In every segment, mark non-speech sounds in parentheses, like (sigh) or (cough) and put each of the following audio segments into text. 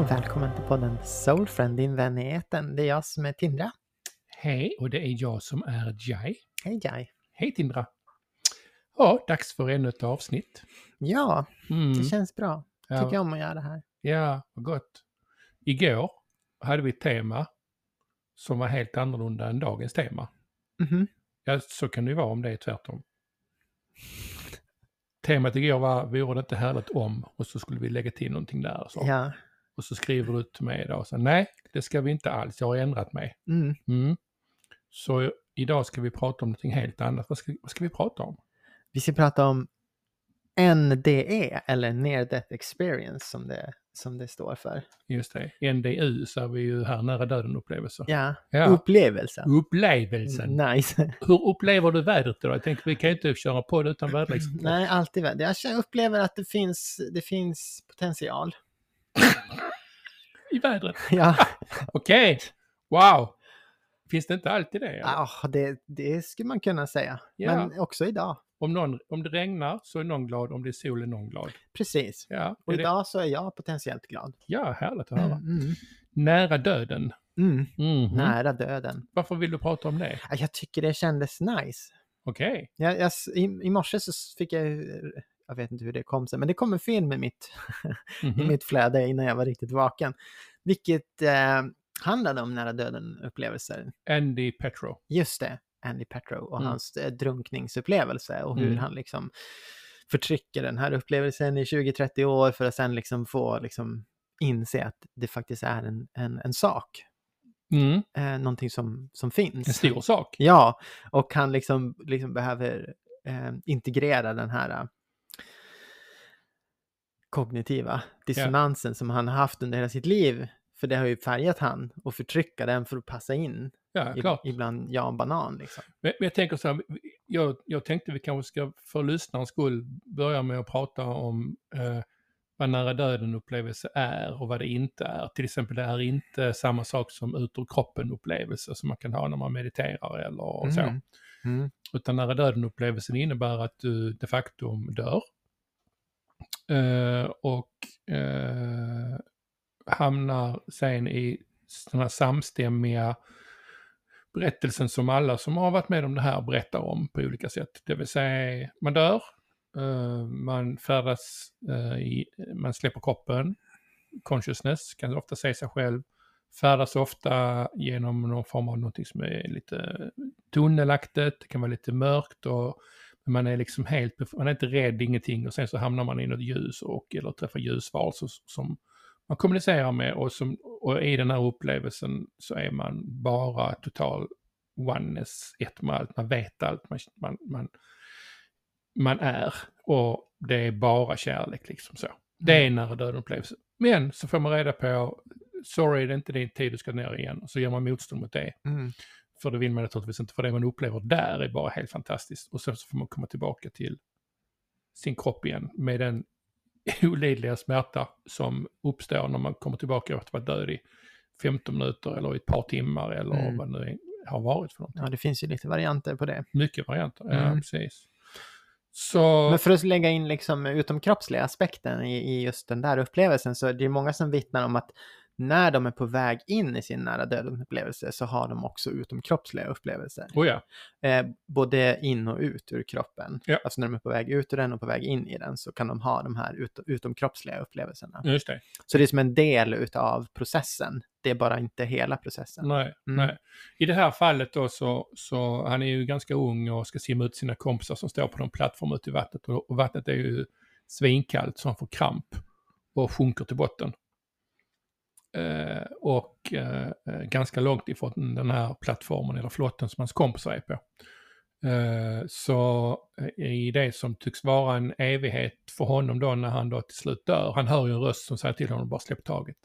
och välkommen till podden Soulfriend, din vän i etern. Det är jag som är Tindra. Hej, och det är jag som är Jai. Hej Jai. Hej Tindra! Ja, dags för ännu ett avsnitt. Ja, Mm. det känns bra. Tycker Ja, om att göra det här. ja, vad gott. Igår hade vi ett tema som var helt annorlunda än dagens tema. Mhm. Ja, så kan det ju vara om det är tvärtom. Temat igår var, vore det inte härligt om, och så skulle vi lägga till någonting där. Så. Ja. Och så skriver du till mig idag, så, nej, det ska vi inte alls, jag har ändrat mig. Mm. Mm. Så idag ska vi prata om någonting helt annat. Vad ska, vad ska vi prata om? Vi ska prata om NDE, eller Near Death Experience som det, som det står för. Just det, NDU så är vi ju här nära döden-upplevelser. Ja, Ja. upplevelsen. Upplevelsen. Nice. (laughs) Hur upplever du vädret idag? Jag tänkte vi kan ju inte köra på det utan väderleksrapport. (laughs) Nej, alltid väl. Jag upplever att det finns, det finns potential. I vädret. (laughs) Ja, (laughs) Okej, wow. Finns det inte alltid det? eller? ah, det, det skulle man kunna säga. Ja. Men också idag. Om, någon, om det regnar så är någon glad, om det är sol är någon glad. Precis. Ja, Och är det, idag så är jag potentiellt glad. ja härligt att höra. Mm, mm, Nära döden. mm. Mhm. Nära döden. Varför vill du prata om det? Ja, Jag tycker det kändes nice. Okej. Jag, jag, s- i, I morse så fick jag, jag vet inte hur det kom sig, men det kom en film i mitt, (laughs) i Mhm. mitt flöde innan jag var riktigt vaken. Vilket eh, handlade om nära döden-upplevelser. Andy Petro. Just det, Andy Petro och Mm. hans eh, drunkningsupplevelse och hur Mm. han liksom förtrycker den här upplevelsen i 20-30 år för att sen liksom få liksom inse att det faktiskt är en, en, en sak. Mm. Eh, någonting som, som finns. En stor sak. Ja, och han liksom, liksom behöver eh, integrera den här kognitiva dissonansen som han har haft under hela sitt liv. För det har ju färgat han och förtrycka den för att passa in Ja, i, klart. ibland Jan Banan. Liksom. Men, men jag tänker så här, jag, jag tänkte vi kanske ska för lyssnarens skull börja med att prata om eh, vad nära döden-upplevelse är och vad det inte är. Till exempel det är inte samma sak som ut ur kroppen-upplevelse som man kan ha när man mediterar eller så. Mm. Mm. Utan nära döden-upplevelsen innebär att du de facto dör. Eh, och eh, hamnar sen i sådana samstämmiga berättelsen som alla som har varit med om det här berättar om på olika sätt. Det vill säga, man dör, eh, man färdas, eh, i, man släpper kroppen, consciousness kan ofta se sig själv, färdas ofta genom någon form av någonting som är lite tunnelaktigt, det kan vara lite mörkt och man är liksom helt, man är inte rädd, ingenting och sen så hamnar man i något ljus och eller träffar ljusvarelser som man kommunicerar med och, som, och i den här upplevelsen så är man bara total oneness, ett med allt, man vet allt, man, man, man, man är och det är bara kärlek liksom så. Det är en nära döden upplevelse. Men så får man reda på, sorry det är inte din tid du ska ner igen, och så gör man motstånd mot det. Mm. För det vill man naturligtvis inte, för det man upplever där är bara helt fantastiskt. Och sen så får man komma tillbaka till sin kropp igen med den (laughs) olidliga smärta som uppstår när man kommer tillbaka efter att varit död i 15 minuter eller i ett par timmar eller Mm. vad det nu har varit för någonting. Ja, det finns ju lite varianter på det. Mycket varianter, ja Mm. precis. Så, Men för att lägga in liksom utomkroppsliga aspekten i, i just den där upplevelsen så är det många som vittnar om att när de är på väg in i sin nära döden-upplevelse så har de också utomkroppsliga upplevelser. oh ja, Eh, både in och ut ur kroppen. Ja. Alltså när de är på väg ut ur den och på väg in i den så kan de ha de här ut, utomkroppsliga upplevelserna. just det. Så det är som en del utav processen. Det är bara inte hela processen. Nej, Mm. nej. I det här fallet då så, så, han är ju ganska ung och ska simma ut sina kompisar som står på någon plattform ute i vattnet och, och vattnet är ju svinkallt så han får kramp och sjunker till botten. Eh, och eh, eh, ganska långt ifrån den här plattformen eller flotten som hans kompisar är på. Eh, så eh, i det som tycks vara en evighet för honom då när han då till slut dör, han hör ju en röst som säger till honom bara släpp taget.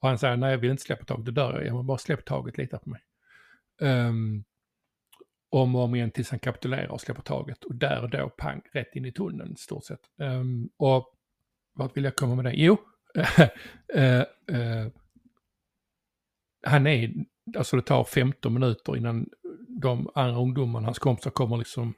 Och han säger nej jag vill inte släppa taget, då dör jag. Jag vill bara släpp taget, lita på mig. Um, om och om igen tills han kapitulerar och släpper taget. Och där och då, pang, rätt in i tunneln i stort sett. Ehm, och vart vill jag komma med det? Jo, eh, eh, han är, alltså det tar 15 minuter innan de andra ungdomarna, hans kompisar kommer liksom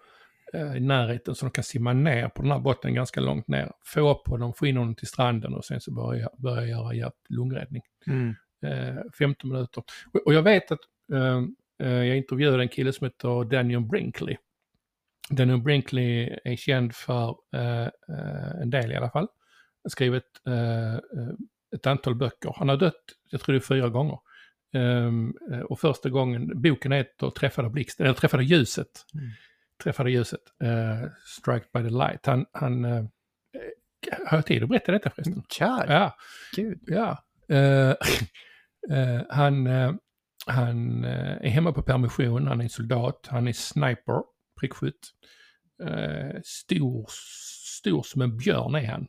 eh, i närheten så de kan simma ner på den här botten ganska långt ner. Få upp honom, få in honom till stranden och sen så börja, börja göra hjärt-lungräddning. Mm. Eh, 15 minuter. Och, och jag vet att eh, eh, jag intervjuade en kille som heter Daniel Brinkley. Daniel Brinkley är känd för eh, eh, en del i alla fall. Skrivit eh, eh, ett antal böcker. Han har dött, jag tror det är fyra gånger. Um, och första gången, boken heter Träffade blixten, eller Träffade ljuset. Mm. Träffade ljuset, uh, Strike by the light. Han, han uh, har jag tid att berätta detta förresten? Kör! Ja, Gud. ja. Uh, uh, (laughs) han han är hemma på permission, han är soldat, han är sniper, prickskytt. Stor, stor som en björn är han.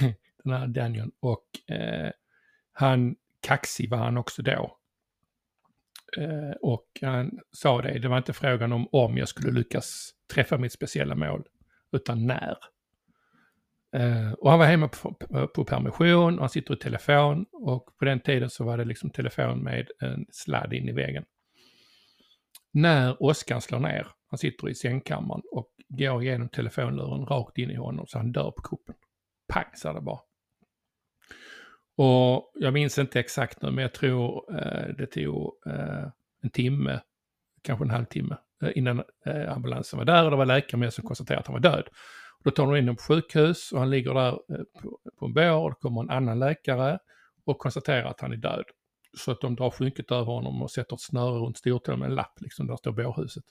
(laughs) Den här Daniel. Och eh, han kaxig var han också då. Eh, och han sa det, det var inte frågan om om jag skulle lyckas träffa mitt speciella mål, utan när. Eh, och han var hemma på, på, permission, och han sitter i telefon och på den tiden så var det liksom telefon med en sladd in i väggen. När åskan slår ner, han sitter i sängkammaren och går igenom telefonluren rakt in i honom så han dör på kuppen. Pang, sa det bara. Och jag minns inte exakt nu, men jag tror eh, det tog eh, en timme, kanske en halvtimme, eh, innan eh, ambulansen var där och det var läkare med som konstaterade att han var död. Och då tar de in honom på sjukhus och han ligger där eh, på, på en bår och det kommer en annan läkare och konstaterar att han är död. Så att de drar skynket över honom och sätter ett snöre runt stortån med en lapp, liksom där står bårhuset.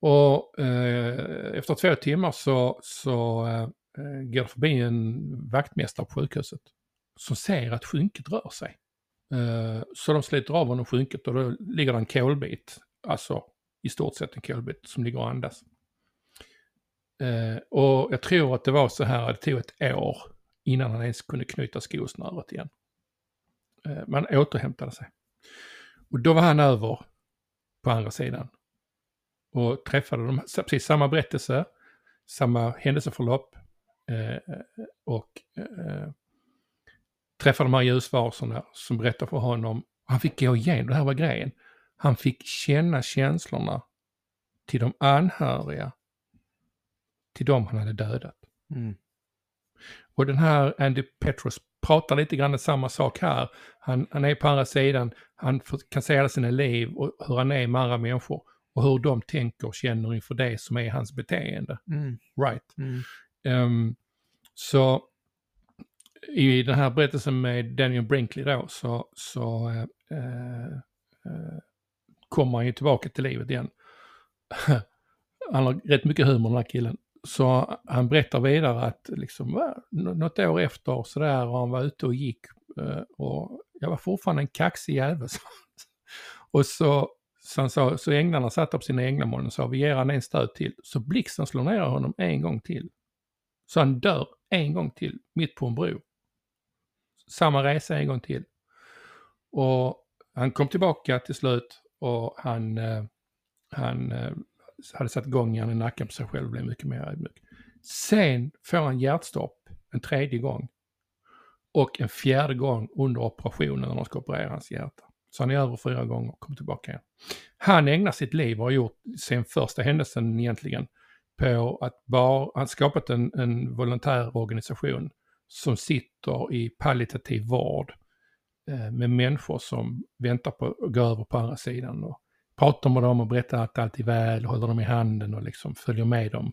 Och eh, efter två timmar så, så eh, Eh, går det förbi en vaktmästare på sjukhuset som ser att skynket rör sig. Eh, så de sliter av honom skynket och då ligger det en kolbit, alltså i stort sett en kolbit som ligger och andas. Eh, och jag tror att det var så här det tog ett år innan han ens kunde knyta skosnöret igen. Man återhämtade sig. Och då var han över på andra sidan. Och träffade dem, precis samma berättelse, samma händelseförlopp och träffade de här ljusvarelserna som berättade för honom. Han fick gå igenom, det här var grejen. Han fick känna känslorna till de anhöriga, till de han hade dödat. Mm. Och den här Andy Petros pratar lite grann samma sak här. Han, han är på andra sidan, han kan se alla sina liv och hur han är med andra människor och hur de tänker och känner inför det som är hans beteende. Mm. Right. Mm. Um, så i den här berättelsen med Daniel Brinkley då så, så eh, eh, eh kommer han ju tillbaka till livet igen. (laughs) han har rätt mycket humor den här killen. Så han berättar vidare att liksom, något år efter så där och han var ute och gick eh, och jag var fortfarande en kaxig jävel. (laughs) och så, så han sa, så änglarna satt upp sina änglamål och sa vi ger han en stöd till. Så blixten slår ner honom en gång till. Så han dör en gång till, mitt på en bro samma resa en gång till. Och han kom tillbaka till slut och han, eh, han eh, hade satt gångjärn i nacken på sig själv och blev mycket mer ödmjuk. Sen får han hjärtstopp en tredje gång. Och en fjärde gång under operationen när de ska operera hans hjärta. Så han är över fyra gånger och kommer tillbaka igen. Han ägnar sitt liv och har gjort sen första händelsen egentligen på att bara, han skapat en, en volontär organisation som sitter i palliativ vård eh, med människor som väntar på att gå över på andra sidan och pratar med dem och berättar att allt är väl, håller dem i handen och liksom följer med dem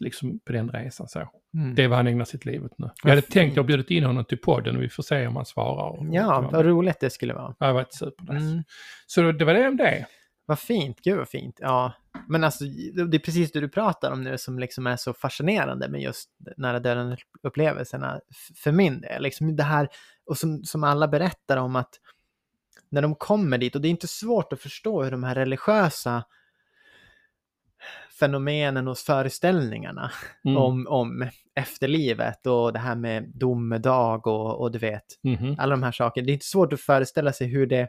liksom på den resan så. Mm. Det är vad han ägnar sitt liv åt nu. Jag hade tänkt att bjuda in honom till podden och vi får se om han svarar. ja, vad roligt det skulle vara. Ja, det var supernice. Mm. Så det var det om det. Vad fint, gud vad fint. Ja, men alltså det är precis det du pratar om nu som liksom är så fascinerande med just nära döden-upplevelserna för min del. Liksom det här, och som, som alla berättar om att när de kommer dit, och det är inte svårt att förstå hur de här religiösa fenomenen och föreställningarna mm. om, om efterlivet och det här med domedag och, och du vet, mm. alla de här sakerna. Det är inte svårt att föreställa sig hur det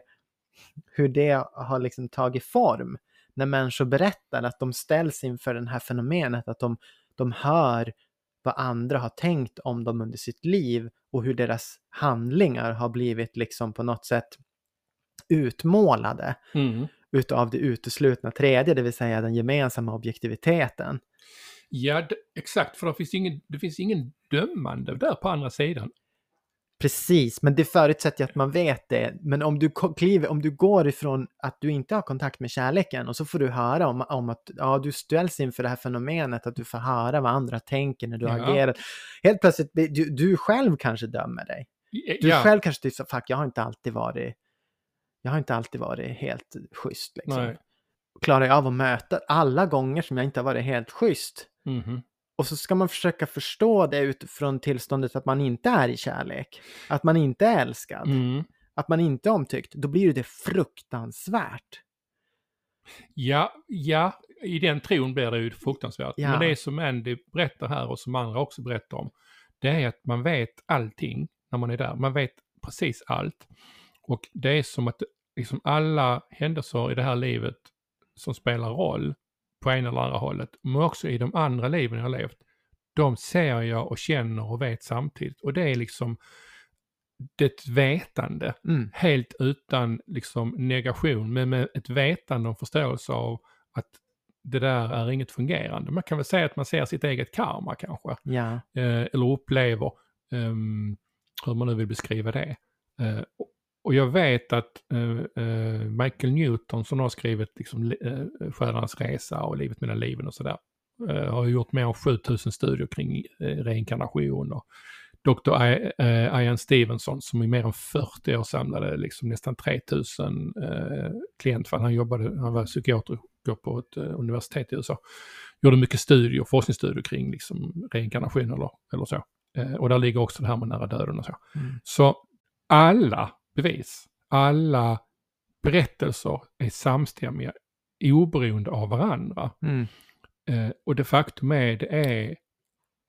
hur det har liksom tagit form när människor berättar att de ställs inför det här fenomenet, att de, de hör vad andra har tänkt om dem under sitt liv och hur deras handlingar har blivit liksom på något sätt utmålade. Mm. utav det uteslutna tredje, det vill säga den gemensamma objektiviteten. Ja, exakt, för det finns, ingen, det finns ingen dömande där på andra sidan. Precis, men det förutsätter ju att man vet det. Men om du, kliver, om du går ifrån att du inte har kontakt med kärleken och så får du höra om, om att ja, du ställs inför det här fenomenet att du får höra vad andra tänker när du Ja. agerar. Helt plötsligt, du, du själv kanske dömer dig. Du ja, själv kanske tycker, fuck, jag har inte alltid varit, jag har inte alltid varit helt schysst. Liksom. Nej. Klarar jag av att möta alla gånger som jag inte har varit helt schysst? mhm. Och så ska man försöka förstå det utifrån tillståndet att man inte är i kärlek. Att man inte är älskad. Mm. Att man inte är omtyckt. Då blir det fruktansvärt. Ja, ja, i den tron blir det ju fruktansvärt. Ja. Men det som Andy berättar här och som andra också berättar om, det är att man vet allting när man är där. Man vet precis allt. Och det är som att liksom alla händelser i det här livet som spelar roll på ena eller andra hållet, men också i de andra liven jag har levt, de ser jag och känner och vet samtidigt. Och det är liksom det vetande Mm. helt utan liksom negation, men med ett vetande och förståelse av att det där är inget fungerande. Man kan väl säga att man ser sitt eget karma kanske, Ja. eh, eller upplever, ehm, hur man nu vill beskriva det. Eh, och- jag vet att eh, eh, Michael Newton som har skrivit liksom, li- eh, Stjärnornas resa och Livet mellan liven och sådär, eh, har gjort mer än 7000 studier kring eh, reinkarnation och Dr. I, eh, Ian Stevenson som i mer än 40 år samlade liksom nästan 3000 eh, klientfall. Han jobbade, han var psykiater på ett eh, universitet i USA. Gjorde mycket studier, forskningsstudier kring liksom reinkarnation eller, eller så. Och där ligger också det här med nära döden och så. Mm. Så alla bevis, alla berättelser är samstämmiga oberoende av varandra. Mm. Eh, och det faktum är, det är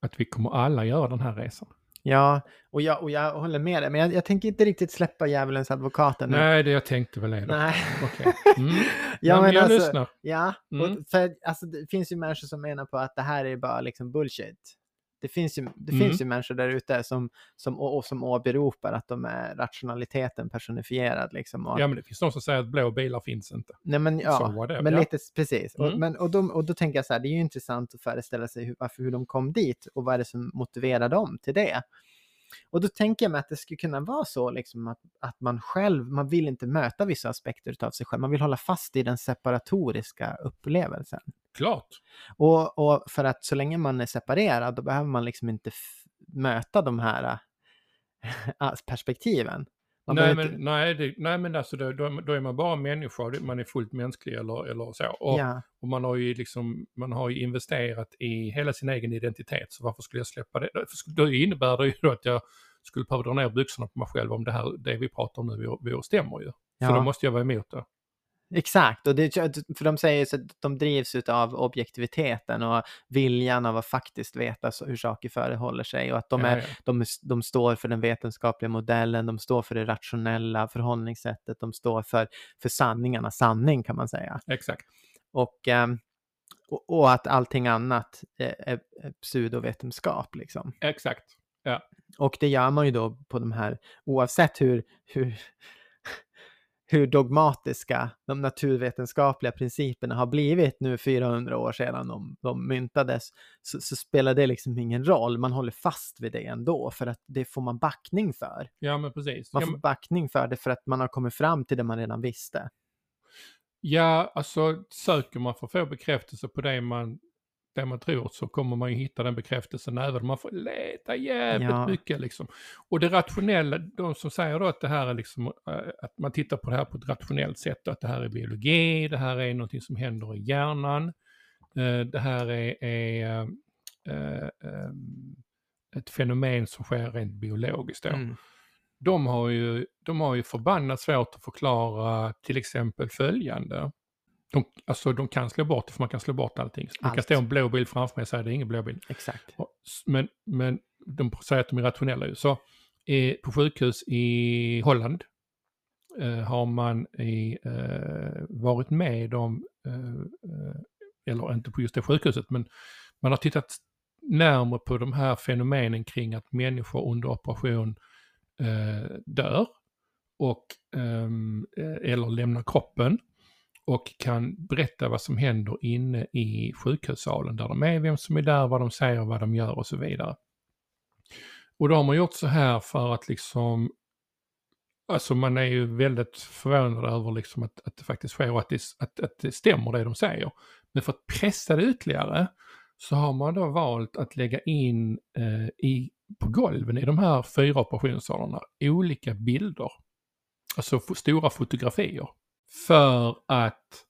att vi kommer alla göra den här resan. Ja, och jag, och jag håller med dig. Men jag, jag tänker inte riktigt släppa djävulens advokaten nu. Nej, det jag tänkte väl är det. Nej. Okej. (laughs) Mm. ja, men men jag alltså, lyssnar. Ja, Mm. och för, alltså, det finns ju människor som menar på att det här är bara liksom bullshit. Det finns ju, det Mm. finns ju människor där ute som, som, och, och som åberopar att de är rationaliteten personifierad. Liksom, och, Ja, men det finns de som säger att blå bilar finns inte. nej, men, ja, det. men ja. lite precis. Och, Mm. men, och, de, och då tänker jag så här, det är ju intressant att föreställa sig hur, varför, hur de kom dit och vad är det som motiverar dem till det. Och då tänker jag mig att det skulle kunna vara så liksom att, att man själv, man vill inte möta vissa aspekter av sig själv, man vill hålla fast i den separatoriska upplevelsen. Klart. Och, och för att så länge man är separerad, då behöver man liksom inte möta de här äh, (laughs) perspektiven. Man Nej men, inte- nej, det, nej, men alltså då, då, är man bara människa, man är fullt mänsklig eller, eller så. Och, ja, och man har ju liksom, man har ju investerat i hela sin egen identitet, så varför skulle jag släppa det? Då innebär det ju att jag skulle behöva dra ner byxorna på mig själv om det här, det vi pratar om nu, vi, vi stämmer ju. Ja. För då måste jag vara emot det. Exakt. Och det, för de säger så att de drivs av objektiviteten och viljan av att faktiskt veta hur saker förehåller sig och att de, Ja, är, ja. de, de står för den vetenskapliga modellen, de står för det rationella förhållningssättet, de står för, för sanningarnas sanning kan man säga. Exakt. Och, ehm, och, och att allting annat är, är, pseudovetenskap liksom. Exakt. Och det gör man ju då på de här, oavsett hur, hur, hur dogmatiska de naturvetenskapliga principerna har blivit nu 400 år sedan de, de myntades, så, så spelar det liksom ingen roll. Man håller fast vid det ändå, för att det får man backning för. Ja men precis. Man Ja, får backning för det för att man har kommit fram till det man redan visste. Ja, alltså söker man för att få bekräftelse på det man, det man tror så kommer man ju hitta den bekräftelsen även om man får leta jävligt Ja. mycket liksom. Och det rationella, de som säger då att det här är liksom, eh, att man tittar på det här på ett rationellt sätt att det här är biologi, det här är någonting som händer i hjärnan, eh, det här är, är eh, eh, ett fenomen som sker rent biologiskt då Mm. de har ju, de har ju förbannat svårt att förklara till exempel följande. De, alltså de kan slå bort det, för man kan slå bort allting. Kan Allt. stå en blå bil framför mig och säga det är ingen blå bil. Exakt. Och Men, men de säger att de är rationella ju. Så eh, på sjukhus i Holland eh, har man i, eh, varit med om, eh, eh, eller inte på just det sjukhuset, men man har tittat närmare på de här fenomenen kring att människor under operation eh, dör och, ehm, eh, eller lämnar kroppen och kan berätta vad som händer inne i sjukhussalen där de är, vem som är där, vad de säger, vad de gör och så vidare. Och då har man gjort så här för att liksom, alltså man är ju väldigt förvånad över liksom att, att det faktiskt sker och att det, att, att det stämmer det de säger. Men för att pressa det ytterligare så har man då valt att lägga in eh, i, på golven i de här fyra operationssalarna olika bilder. Alltså stora fotografier. För att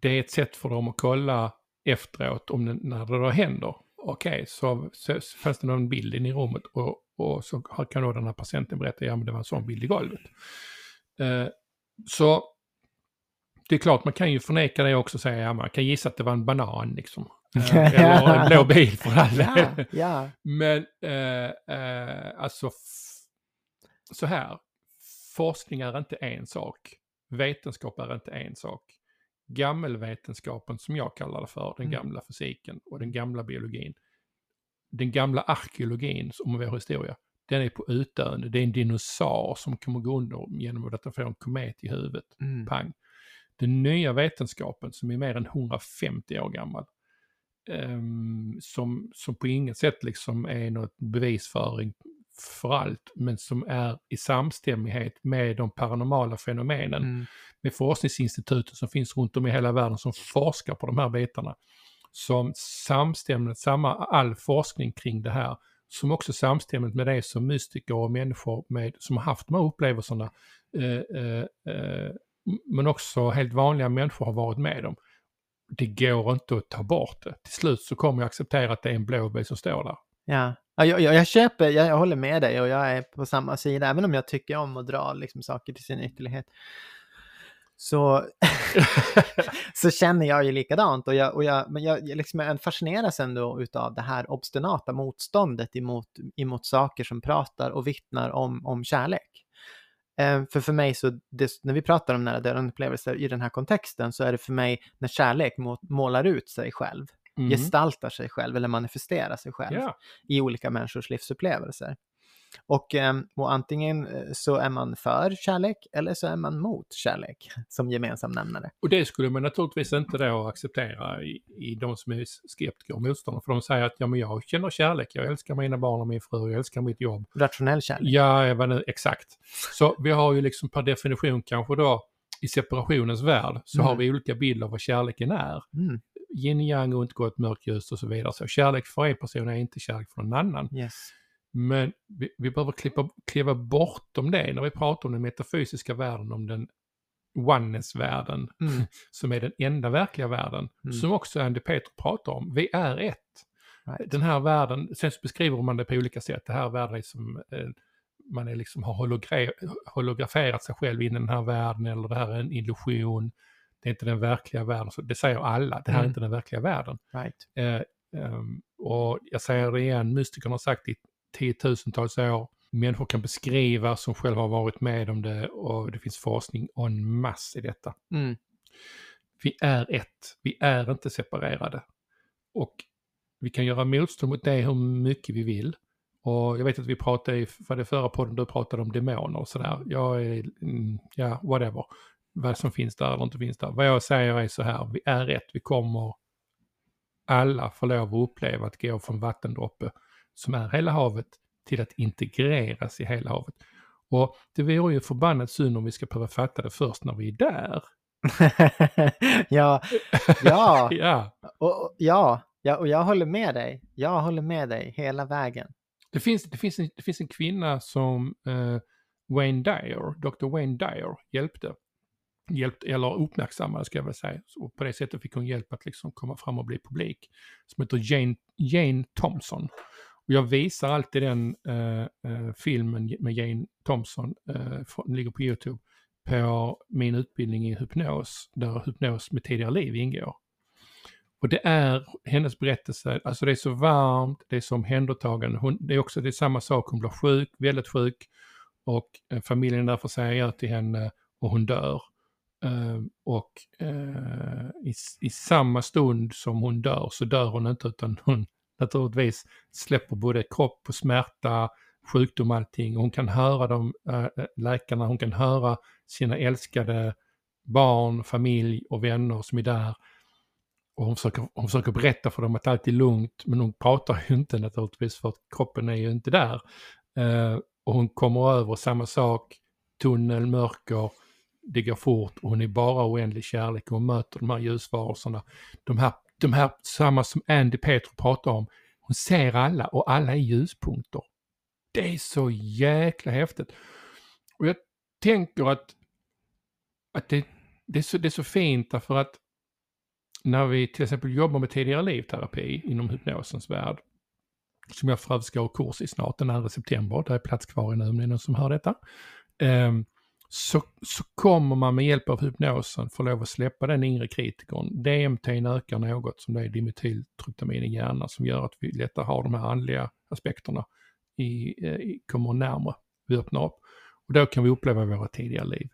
det är ett sätt för dem att kolla efteråt om det, när det då händer. Okej, okay, så, så fanns det någon bild in i rummet och, och så kan då den här patienten berätta, ja men det var en sån bild i golvet. Eh, så det är klart, man kan ju förneka det också och säga, ja man kan gissa att det var en banan liksom. Eh, (laughs) eller en blå bil för all ja, ja. Men eh, eh, alltså så här, forskning är inte en sak. Vetenskap är inte en sak. Gammelvetenskapen som jag kallar det för, den mm. gamla fysiken och den gamla biologin. Den gamla arkeologin om vår historia, den är på utdöende. Det är en dinosaur som kommer gå under genom att den får en komet i huvudet. Mm. Pang. Den nya vetenskapen som är mer än 150 år gammal, um, som, som på inget sätt liksom är något bevisföring för allt, men som är i samstämmighet med de paranormala fenomenen. Mm. Med forskningsinstituten som finns runt om i hela världen som forskar på de här bitarna. Som samstämmigt, samma, all forskning kring det här, som också samstämmigt med det som mystiker och människor med, som har haft de här upplevelserna, eh, eh, eh, men också helt vanliga människor har varit med om. Det går inte att ta bort det. Till slut så kommer jag acceptera att det är en blå bil som står där. Ja, ja jag, jag, köper, jag, jag, håller med dig och jag är på samma sida, även om jag tycker om att dra liksom, saker till sin ytterlighet. Så, (laughs) så känner jag ju likadant och jag, och jag, men jag, jag liksom fascineras ändå utav det här obstinata motståndet emot, emot saker som pratar och vittnar om, om kärlek. Eh, för för mig så, det, när vi pratar om nära döden upplevelser i den här kontexten så är det för mig när kärlek må, målar ut sig själv mm. gestaltar sig själv eller manifesterar sig själv yeah. i olika människors livsupplevelser. Och, ehm, och antingen eh, så är man för kärlek eller så är man mot kärlek (laughs) som gemensam nämnare. Och det skulle man naturligtvis inte då acceptera i, i de som är skeptiker och motståndare. För de säger att ja, men jag känner kärlek, jag älskar mina barn och min fru, jag älskar mitt jobb. Rationell kärlek. Ja, nu, exakt. Så vi har ju liksom per definition kanske då i separationens värld så mm. har vi olika bilder av vad kärleken är. Mm yin yang och inte gott mörkt ljus och så vidare. Så kärlek för en person är inte kärlek för någon annan. Yes. Men vi, vi behöver klippa, kliva bortom det när vi pratar om den metafysiska världen, om den oneness-världen, mm. (laughs) som är den enda verkliga världen, mm. som också Andy Petro pratar om. Vi är ett. Right. Den här världen, sen så beskriver man det på olika sätt, det här världen är som eh, man är liksom har holograferat sig själv in i den här världen eller det här är en illusion det är inte den verkliga världen. Så det säger alla, det här mm. är inte den verkliga världen. Right. Eh, um, och jag säger det igen, mystikerna har sagt i tiotusentals år, människor kan beskriva som själva har varit med om det och det finns forskning en mass i detta. Mm. Vi är ett, vi är inte separerade. Och vi kan göra motstånd mot det hur mycket vi vill. Och jag vet att vi pratade i för det förra podden, du pratade om demoner och sådär. Jag är, mm, ja, whatever vad som finns där eller inte finns där. Vad jag säger är så här, vi är rätt, vi kommer alla få lov att uppleva att gå från vattendroppe som är hela havet till att integreras i hela havet. Och det vore ju förbannat synd om vi ska behöva fatta det först när vi är där. (laughs) ja, ja, (laughs) ja. Och, ja, ja, och jag håller med dig. Jag håller med dig hela vägen. Det finns, det finns, en, det finns en kvinna som eh, Wayne Dyer, Dr. Wayne Dyer, hjälpte hjälpt, eller uppmärksammade ska jag väl säga. Och på det sättet fick hon hjälp att liksom komma fram och bli publik. Som heter Jane, Jane Thompson. Och jag visar alltid den eh, eh filmen med Jane Thompson, uh, den ligger på YouTube, på min utbildning i hypnos, där hypnos med tidigare liv ingår. Och det är hennes berättelse, alltså det är så varmt, det är så omhändertagande, hon, det är också det är samma sak, hon blir sjuk, väldigt sjuk och eh, familjen därför säger ja till henne och hon dör. Ehm, och eh, i, i, samma stund som hon dör så dör hon inte utan hon (laughs) naturligtvis släpper både kropp och smärta, sjukdom och allting. Hon kan höra de äh, eh, eh, läkarna, hon kan höra sina älskade barn, familj och vänner som är där. Och hon försöker, hon försöker berätta för dem att allt är lugnt, men hon pratar ju inte naturligtvis för att kroppen är ju inte där. Eh, och hon kommer över samma sak, tunnel, mörker, det går fort och hon är bara oändlig kärlek och hon möter de här ljusvarelserna. De här, de här samma som Andy Petro pratar om, hon ser alla och alla är ljuspunkter. Det är så jäkla häftigt. Och jag tänker att, att det, det, är så, det är så fint därför att när vi till exempel jobbar med tidigare livterapi inom hypnosens värld, som jag för övrigt ska ha kurs i snart, den 2 september, där är plats kvar nu om det är någon som hör detta, um, så, så kommer man med hjälp av hypnosen få lov att släppa den inre kritikern. DMT ökar något som det är dimethyltryptamin i hjärnan som gör att vi lättare har de här andliga aspekterna i, eh, i, kommer närmare. Vi öppnar upp. Och då kan vi uppleva våra tidigare liv.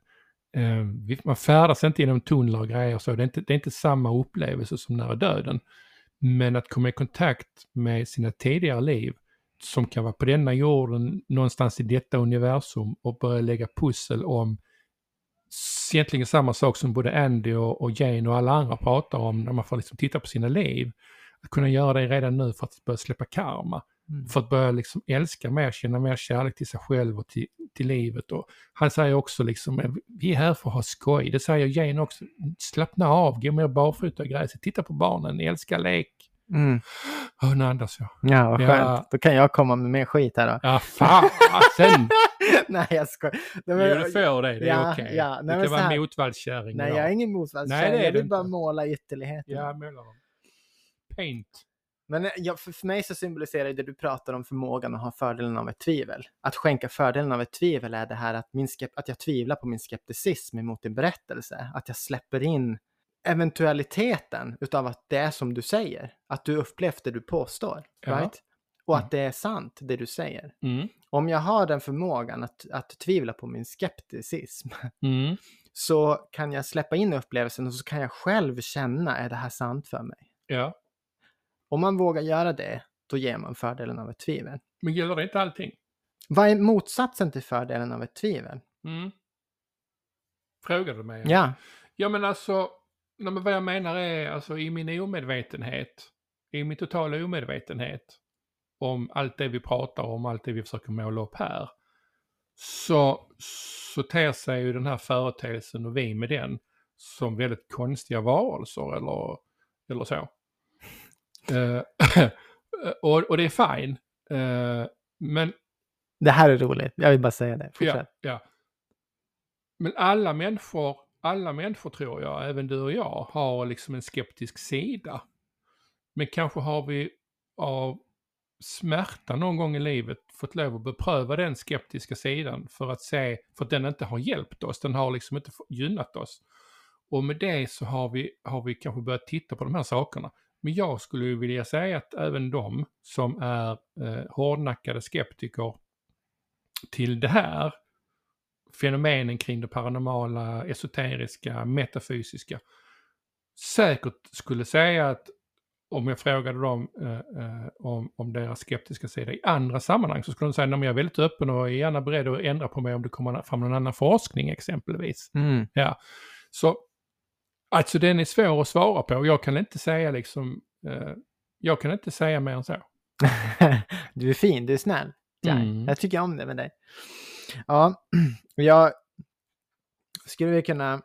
Eh, man färdas inte genom tunnlar och grejer så, det är, inte, det är inte samma upplevelse som nära döden. Men att komma i kontakt med sina tidigare liv som kan vara på denna jorden, någonstans i detta universum och börja lägga pussel om egentligen samma sak som både Andy och, och Jane och alla andra pratar om när man får liksom titta på sina liv. Att kunna göra det redan nu för att börja släppa karma. Mm. För att börja liksom älska mer, känna mer kärlek till sig själv och till, till livet. Och han säger också liksom, vi är här för att ha skoj. Det säger Jane också, slappna av, gå mer barfota i gräset, titta på barnen, älska lek. Mm. Oh, nu andas jag. Ja, vad skönt. Ja. Då kan jag komma med mer skit här då. Ja, fasen! (laughs) nej, jag skojar. Jo, du får det. Det är ja, okej. Okay. Ja, du kan vara motvallskärring. Nej, jag är ingen motvallskärring. Jag vill bara måla ytterligheter. Ja, måla dem. Paint. Men eh, ja, för, för mig så symboliserar det du pratar om förmågan att ha fördelen av ett tvivel. Att skänka fördelen av ett tvivel är det här att, min att jag tvivlar på min skepticism emot din berättelse. Att jag släpper in eventualiteten utav att det är som du säger. Att du upplevt det du påstår. Ja. Right? Och att mm. det är sant, det du säger. Mm. Om jag har den förmågan att, att tvivla på min skepticism (laughs) mm. så kan jag släppa in upplevelsen och så kan jag själv känna, är det här sant för mig? Ja. Om man vågar göra det, då ger man fördelen av ett tvivel. Men gäller det inte allting? Vad är motsatsen till fördelen av ett tvivel? Mm. Frågar du mig? Ja. Ja men alltså, men vad jag menar är alltså i min omedvetenhet, i min totala omedvetenhet om allt det vi pratar om, allt det vi försöker måla upp här, så, så ter sig ju den här företeelsen och vi med den som väldigt konstiga varelser eller, eller så. uh, (laughs) (laughs) och, och det är fine. Uh, men... Det här är roligt, jag vill bara säga det. Fortsätt. Ja, ja. Men alla människor alla människor tror jag, även du och jag, har liksom en skeptisk sida. Men kanske har vi av smärta någon gång i livet fått lov att bepröva den skeptiska sidan för att se, för att den inte har hjälpt oss, den har liksom inte gynnat oss. Och med det så har vi, har vi kanske börjat titta på de här sakerna. Men jag skulle vilja säga att även de som är eh, hårdnackade skeptiker till det här fenomenen kring det paranormala, esoteriska, metafysiska säkert skulle säga att om jag frågade dem eh, eh, om, om deras skeptiska sida i andra sammanhang så skulle de säga att jag är väldigt öppen och är gärna beredd att ändra på mig om det kommer fram någon annan forskning exempelvis. Mm. Ja. Så alltså den är svår att svara på. Jag kan inte säga liksom, eh, jag kan inte säga mer än så. (laughs) du är fin, du är snäll. Mm. Jag tycker om det med dig. Ja, (clears throat) jag skulle kunna...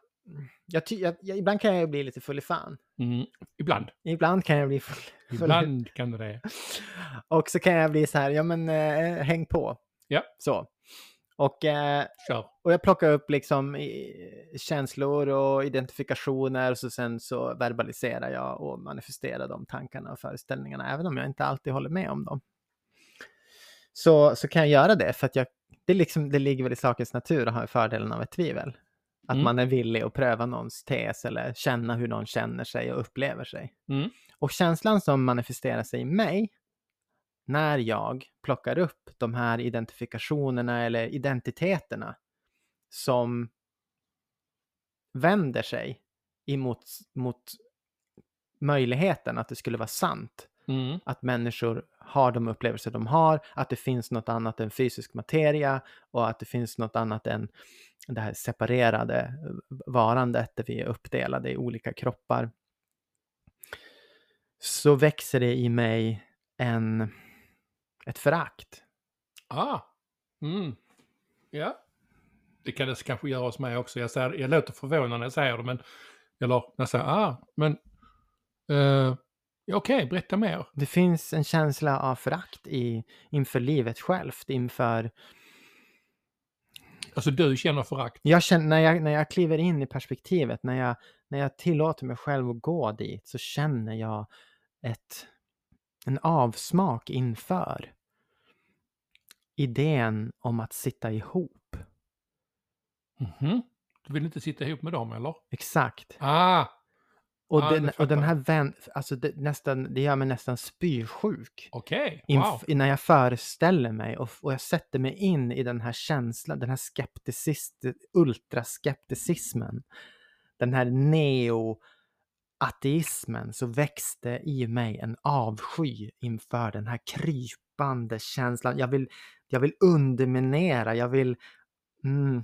Jag, jag, jag, ibland kan jag bli lite full i fan. Mm, ibland. Ibland kan jag bli full. full. Ibland kan du det. (laughs) Och så kan jag bli så här, ja men eh, häng på. Ja. Så. Och, eh, Kör. och jag plockar upp liksom känslor och identifikationer och så sen så verbaliserar jag och manifesterar de tankarna och föreställningarna, även om jag inte alltid håller med om dem. Så, så kan jag göra det för att jag det, liksom, det ligger väl i sakens natur att ha fördelen av ett tvivel. Att mm. man är villig att pröva någons tes eller känna hur någon känner sig och upplever sig. Mm. Och känslan som manifesterar sig i mig när jag plockar upp de här identifikationerna eller identiteterna som vänder sig emot mot möjligheten att det skulle vara sant Mm. Att människor har de upplevelser de har, att det finns något annat än fysisk materia och att det finns något annat än det här separerade varandet där vi är uppdelade i olika kroppar. Så växer det i mig en, ett förakt. Ah. Mm. Ja. Det kan det kanske göra hos mig också. Jag, säger, jag låter förvånad när jag säger det, men... Eller när jag säger ah, men... Uh, Okej, okay, berätta mer. Det finns en känsla av förakt i, inför livet självt, inför... Alltså du känner förakt? Jag känner, när, jag, när jag kliver in i perspektivet, när jag, när jag tillåter mig själv att gå dit, så känner jag ett, en avsmak inför idén om att sitta ihop. Mm -hmm. Du vill inte sitta ihop med dem eller? Exakt. Ah! Och, Ja, den, och den här vän, alltså det, nästan, det gör mig nästan spysjuk. Okej, Inf- wow. När jag föreställer mig och, och jag sätter mig in i den här känslan, den här skepticist, ultraskepticismen. Den här neo-ateismen så växte i mig en avsky inför den här krypande känslan. Jag vill, jag vill underminera, jag vill... Mm,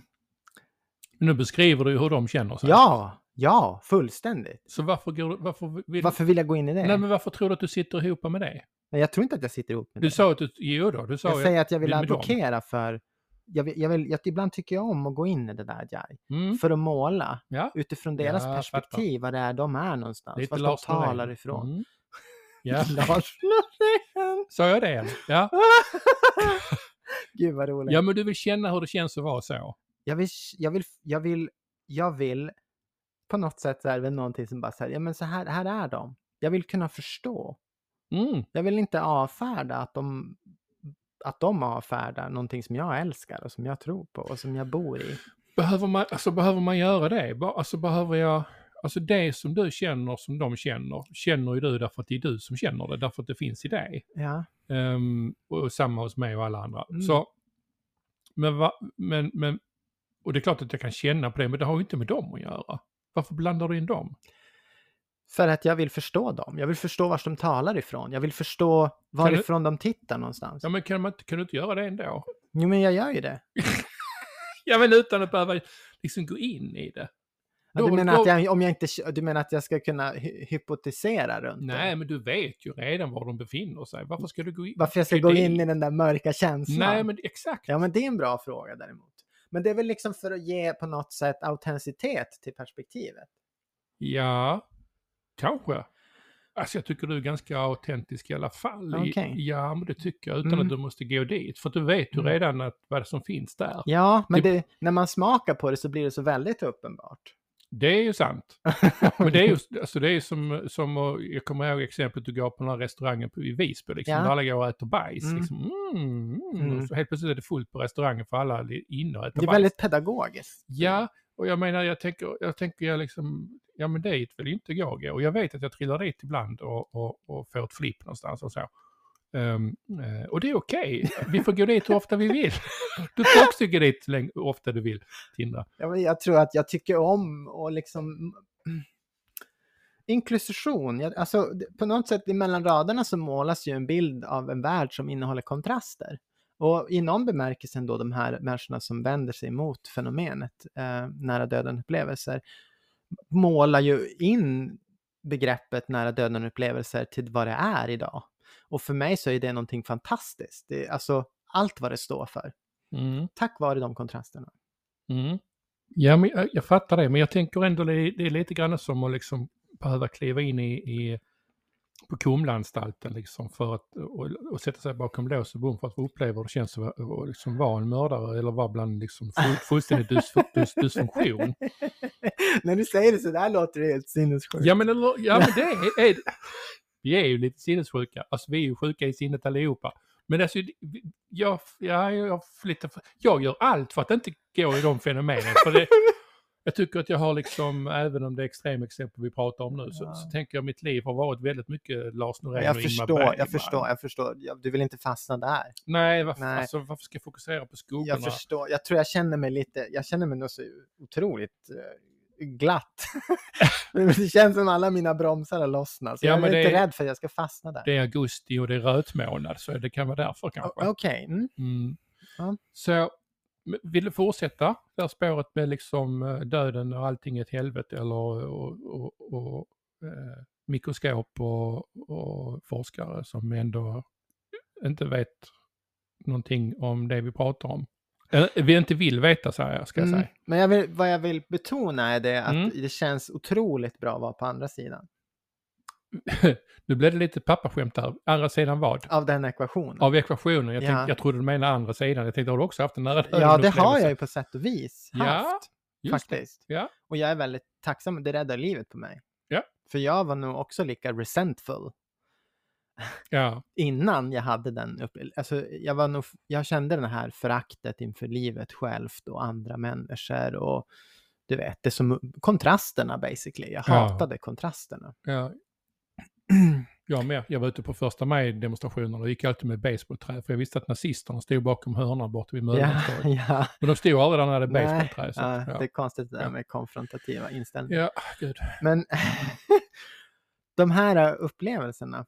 Nu beskriver du hur de känner sig. ja, ja, fullständigt. Så varför, går, varför, vill, Varför vill jag gå in i det? nej, men varför tror du att du sitter ihop med det? Nej, jag tror inte att jag sitter ihop med Du det. sa att du, jo då, du sa jag ju- säger att jag vill vill advokera för... Jag vill, jag vill, jag, ibland tycker jag om att gå in i det där, Jai. Mm, För att måla ja, utifrån deras Ja, perspektiv, vad det är de är någonstans. lite Vart de talar ifrån. Mm. (laughs) Ja, Lars Norén! sa jag det? Ja. (laughs) Gud vad roligt. ja, men du vill känna hur det känns att vara så. Jag, vill, jag, vill, jag, vill, jag vill på något sätt så är det någonting som bara säger, ja men så här, här är de. Jag vill kunna förstå. Mm. Jag vill inte avfärda att de, att de avfärdar någonting som jag älskar och som jag tror på och som jag bor i. Behöver man, alltså, behöver man göra det? Alltså behöver jag... Alltså det som du känner som de känner, känner ju du därför att det är du som känner det, därför att det finns i dig. Ja. Ehm, och samma hos mig och alla andra. Mm. Så, men, va, men, men, och det är klart att jag kan känna på det, men det har ju inte med dem att göra. Varför blandar du in dem? För att jag vill förstå dem. Jag vill förstå var de talar ifrån. Jag vill förstå varifrån de tittar någonstans. Ja, men kan, man, kan du inte göra det ändå? Jo, men jag gör ju det. (laughs) Ja, men utan att behöva liksom gå in i det. Ja, du, menar då- att jag, om jag inte, du menar att jag ska kunna hy hypotisera runt Nej, det? men du vet ju redan var de befinner sig. Varför ska du gå in? Varför jag ska gå in i den där mörka känslan? Nej, men exakt. Ja, men det är en bra fråga däremot. Men det är väl liksom för att ge på något sätt autenticitet till perspektivet. Ja, kanske. Alltså jag tycker du är ganska autentisk i alla fall. Okej. Ja, men det tycker jag utan Mm. att du måste gå dit. För du vet ju Mm. redan att, vad som finns där. Ja, men Typ- det, när man smakar på det så blir det så väldigt uppenbart. Det är ju sant. (laughs) Men det är ju alltså det är som, som, jag kommer ihåg exemplet du går på den här restaurangen på- i Visby, liksom, Ja. där alla går och äter bajs. Mm. Liksom. Mm, mm. Mm. Så helt plötsligt är det fullt på restaurangen för alla är inne och äter Det är bajs. väldigt pedagogiskt. Ja, och jag menar, jag tänker, jag tänker jag liksom, ja men dit vill inte jag gå. Och jag vet att jag trillar dit ibland och, och, och får ett flipp någonstans och så. Um, och det är okej, vi får gå dit hur ofta vi vill. Du får också gå dit hur ofta du vill, Tindra. Ja, jag tror att jag tycker om och liksom mm, inklusion. Jag, alltså, på något sätt mellan raderna så målas ju en bild av en värld som innehåller kontraster. Och i någon bemärkelse då de här människorna som vänder sig mot fenomenet eh, nära döden-upplevelser målar ju in begreppet nära döden-upplevelser till vad det är idag. Och för mig så är det någonting fantastiskt. Det är alltså allt vad det står för. Mm, Tack vare de kontrasterna. mm. Ja, men jag, jag fattar det, men jag tänker ändå det, det är lite grann som att liksom behöva kliva in i, i på Kumlaanstalten liksom för att och, och sätta sig bakom lås och bom för att få uppleva hur det känns att att liksom vara en mördare eller vara bland liksom full, (laughs) fullständig dys, dys, dysfunktion. (laughs) När du säger det så där låter det helt sinnessjukt. Ja men, ja, men det är, är (laughs) Vi är ju lite sinnessjuka. Alltså vi är ju sjuka i sinnet allihopa. Men alltså, jag, jag, jag, lite, jag gör allt för att inte gå i de fenomenen. För det, (laughs) jag tycker att jag har liksom, även om det är extremexempel vi pratar om nu, så, Ja. så tänker jag att mitt liv har varit väldigt mycket Lars Norén jag och Ingmar förstår, Bergman. jag förstår, jag förstår. Du vill inte fastna där. Nej, varför, Nej. Alltså, varför ska jag fokusera på Jag skuggorna? förstår. Jag tror jag känner mig lite, jag känner mig nog så otroligt eh, glatt. (laughs) det känns som alla mina bromsar har lossnat. Så Ja, jag är lite är- rädd för att jag ska fastna där. Det är augusti och det är rötmånad så det kan vara därför kanske. Okej. Mm. Mm. Ja. Så vill du fortsätta det här spåret med liksom eh, döden och allting ett helvete eller och, och, och, eh, mikroskop och, och forskare som ändå inte vet någonting om det vi pratar om. Vi inte vill veta säger jag, ska jag Mm. säga. Men jag vill, vad jag vill betona är det att Mm. det känns otroligt bra att vara på andra sidan (laughs) nu blev det lite pappaskämt där. Andra sidan vad? av den ekvationen. Av ekvationen. Jag, tänkte, Ja. jag trodde du menade andra sidan. Jag tänkte, har du också haft en nära ja, det har jag ju på sätt och vis Ja, haft. Det. faktiskt. Ja. Och jag är väldigt tacksam, det räddar livet på mig. Ja. För jag var nog också lika resentful Ja, (laughs) innan jag hade den upplevelsen. Alltså, jag, var nog, jag kände det här föraktet inför livet självt och andra människor och du vet, det som kontrasterna basically. Jag Ja. hatade kontrasterna. ja. (clears throat) Jag med. Jag var ute på första maj-demonstrationer och gick alltid med basebollträ för jag visste att nazisterna stod bakom hörnan borta vid (laughs) Ja, Möllevångstorget. ja. Men de stod aldrig där när det hade basebollträ. så ja, att, det Ja. är konstigt det där Ja. med konfrontativa inställningar. ja, gud. Men (laughs) de här upplevelserna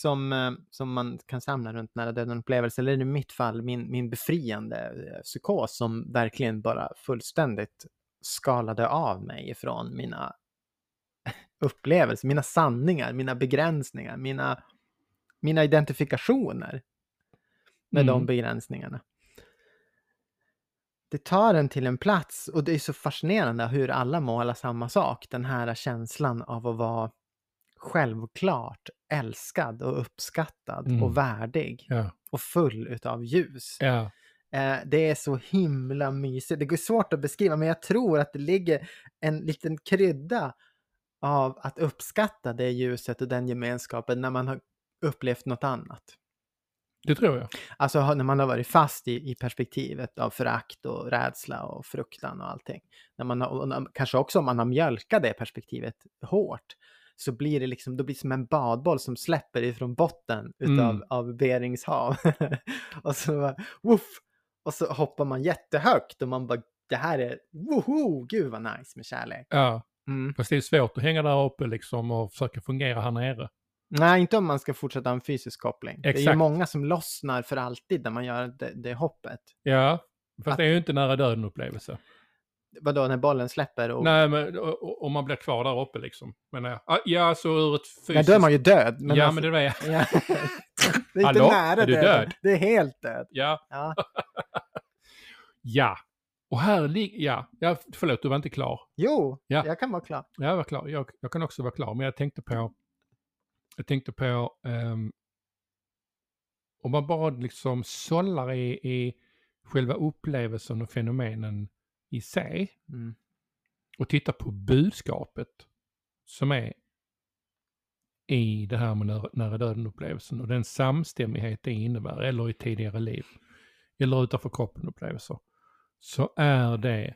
som, eh, som man kan samla runt nära döden-upplevelser, eller i mitt fall min, min befriande eh, psykos som verkligen bara fullständigt skalade av mig ifrån mina (laughs) upplevelser, mina sanningar, mina begränsningar, mina, mina identifikationer med de Mm. begränsningarna. Det tar en till en plats och det är så fascinerande hur alla målar samma sak. Den här känslan av att vara självklart älskad och uppskattad Mm. och värdig Ja, och full utav ljus. ja, Eh, det är så himla mysigt. Det går svårt att beskriva men jag tror att det ligger en liten krydda av att uppskatta det ljuset och den gemenskapen när man har upplevt något annat. det tror jag. Alltså när man har varit fast i, i perspektivet av förakt och rädsla och fruktan och allting. När man har, kanske också om man har mjölkat det perspektivet hårt så blir det liksom, då blir det som en badboll som släpper ifrån botten utav Mm. av Berings hav. (laughs) och så bara, woof! Och så hoppar man jättehögt och man bara, det här är, woho, gud vad nice med kärlek. Ja, Mm. fast det är svårt att hänga där uppe liksom och försöka fungera här nere. Nej, inte om man ska fortsätta en fysisk koppling. Det är ju Exakt. många som lossnar för alltid när man gör det, det hoppet. Ja, fast Att- det är ju inte nära döden upplevelse. Vadå, när bollen släpper och... Nej, men om man blir kvar där uppe liksom. Men, ja, Ah, ja, så ur ett fysiskt... Nej, då är man ju död. Men ja, alltså, men det är det. (laughs) ja. det är inte Hallå? nära Är du döden. död? Det är helt död. Ja, Ja. (laughs) ja. Och här ligger... Ja, ja, förlåt, du var inte klar. Jo, Ja. jag kan vara klar. Jag var klar. Jag, jag kan också vara klar, men jag tänkte på... Jag tänkte på... ehm, om man bara liksom sållar i, i själva upplevelsen och fenomenen i sig Mm. och tittar på budskapet som är i det här med nära, nära döden-upplevelsen och den samstämmighet det innebär, eller i tidigare liv, eller utanför kroppen-upplevelser, så är det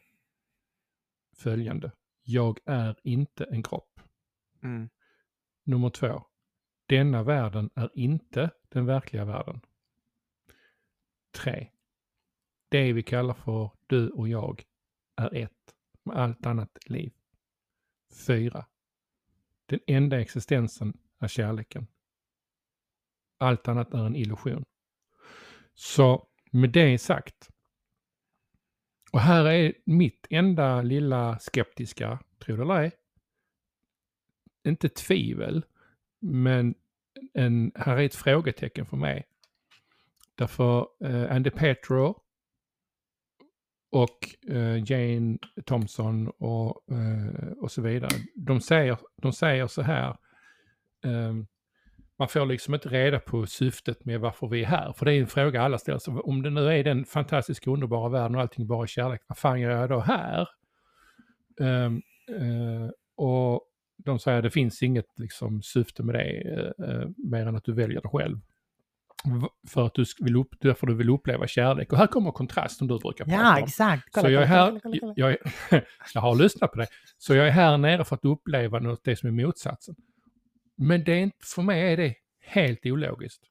följande. Jag är inte en kropp. Mm. Nummer två. Denna världen är inte den verkliga världen. Tre. Det vi kallar för du och jag är ett med allt annat liv. Fyra. Den enda existensen är kärleken. Allt annat är en illusion. Så med det sagt. Och här är mitt enda lilla skeptiska, tror det eller ej, inte tvivel, men en, här är ett frågetecken för mig. Därför eh, Andy Petro och eh, Jane Thompson och, eh, och så vidare, de säger, de säger så här, ehm, man får liksom inte reda på syftet med varför vi är här, för det är en fråga alla ställer sig. Om det nu är den fantastiska underbara världen och allting bara är kärlek, vad fan gör jag då här? Ehm, eh, och de säger att det finns inget liksom, syfte med det, eh, eh, mer än att du väljer det själv. För att du vill, upp, därför du vill uppleva kärlek. Och här kommer kontrasten du brukar prata Ja, om. exakt. Kolla, Så jag är här, kolla, kolla, jag, är, (laughs) jag har lyssnat på det. Så jag är här nere för att uppleva något, det som är motsatsen. Men det är inte, för mig är det helt ologiskt.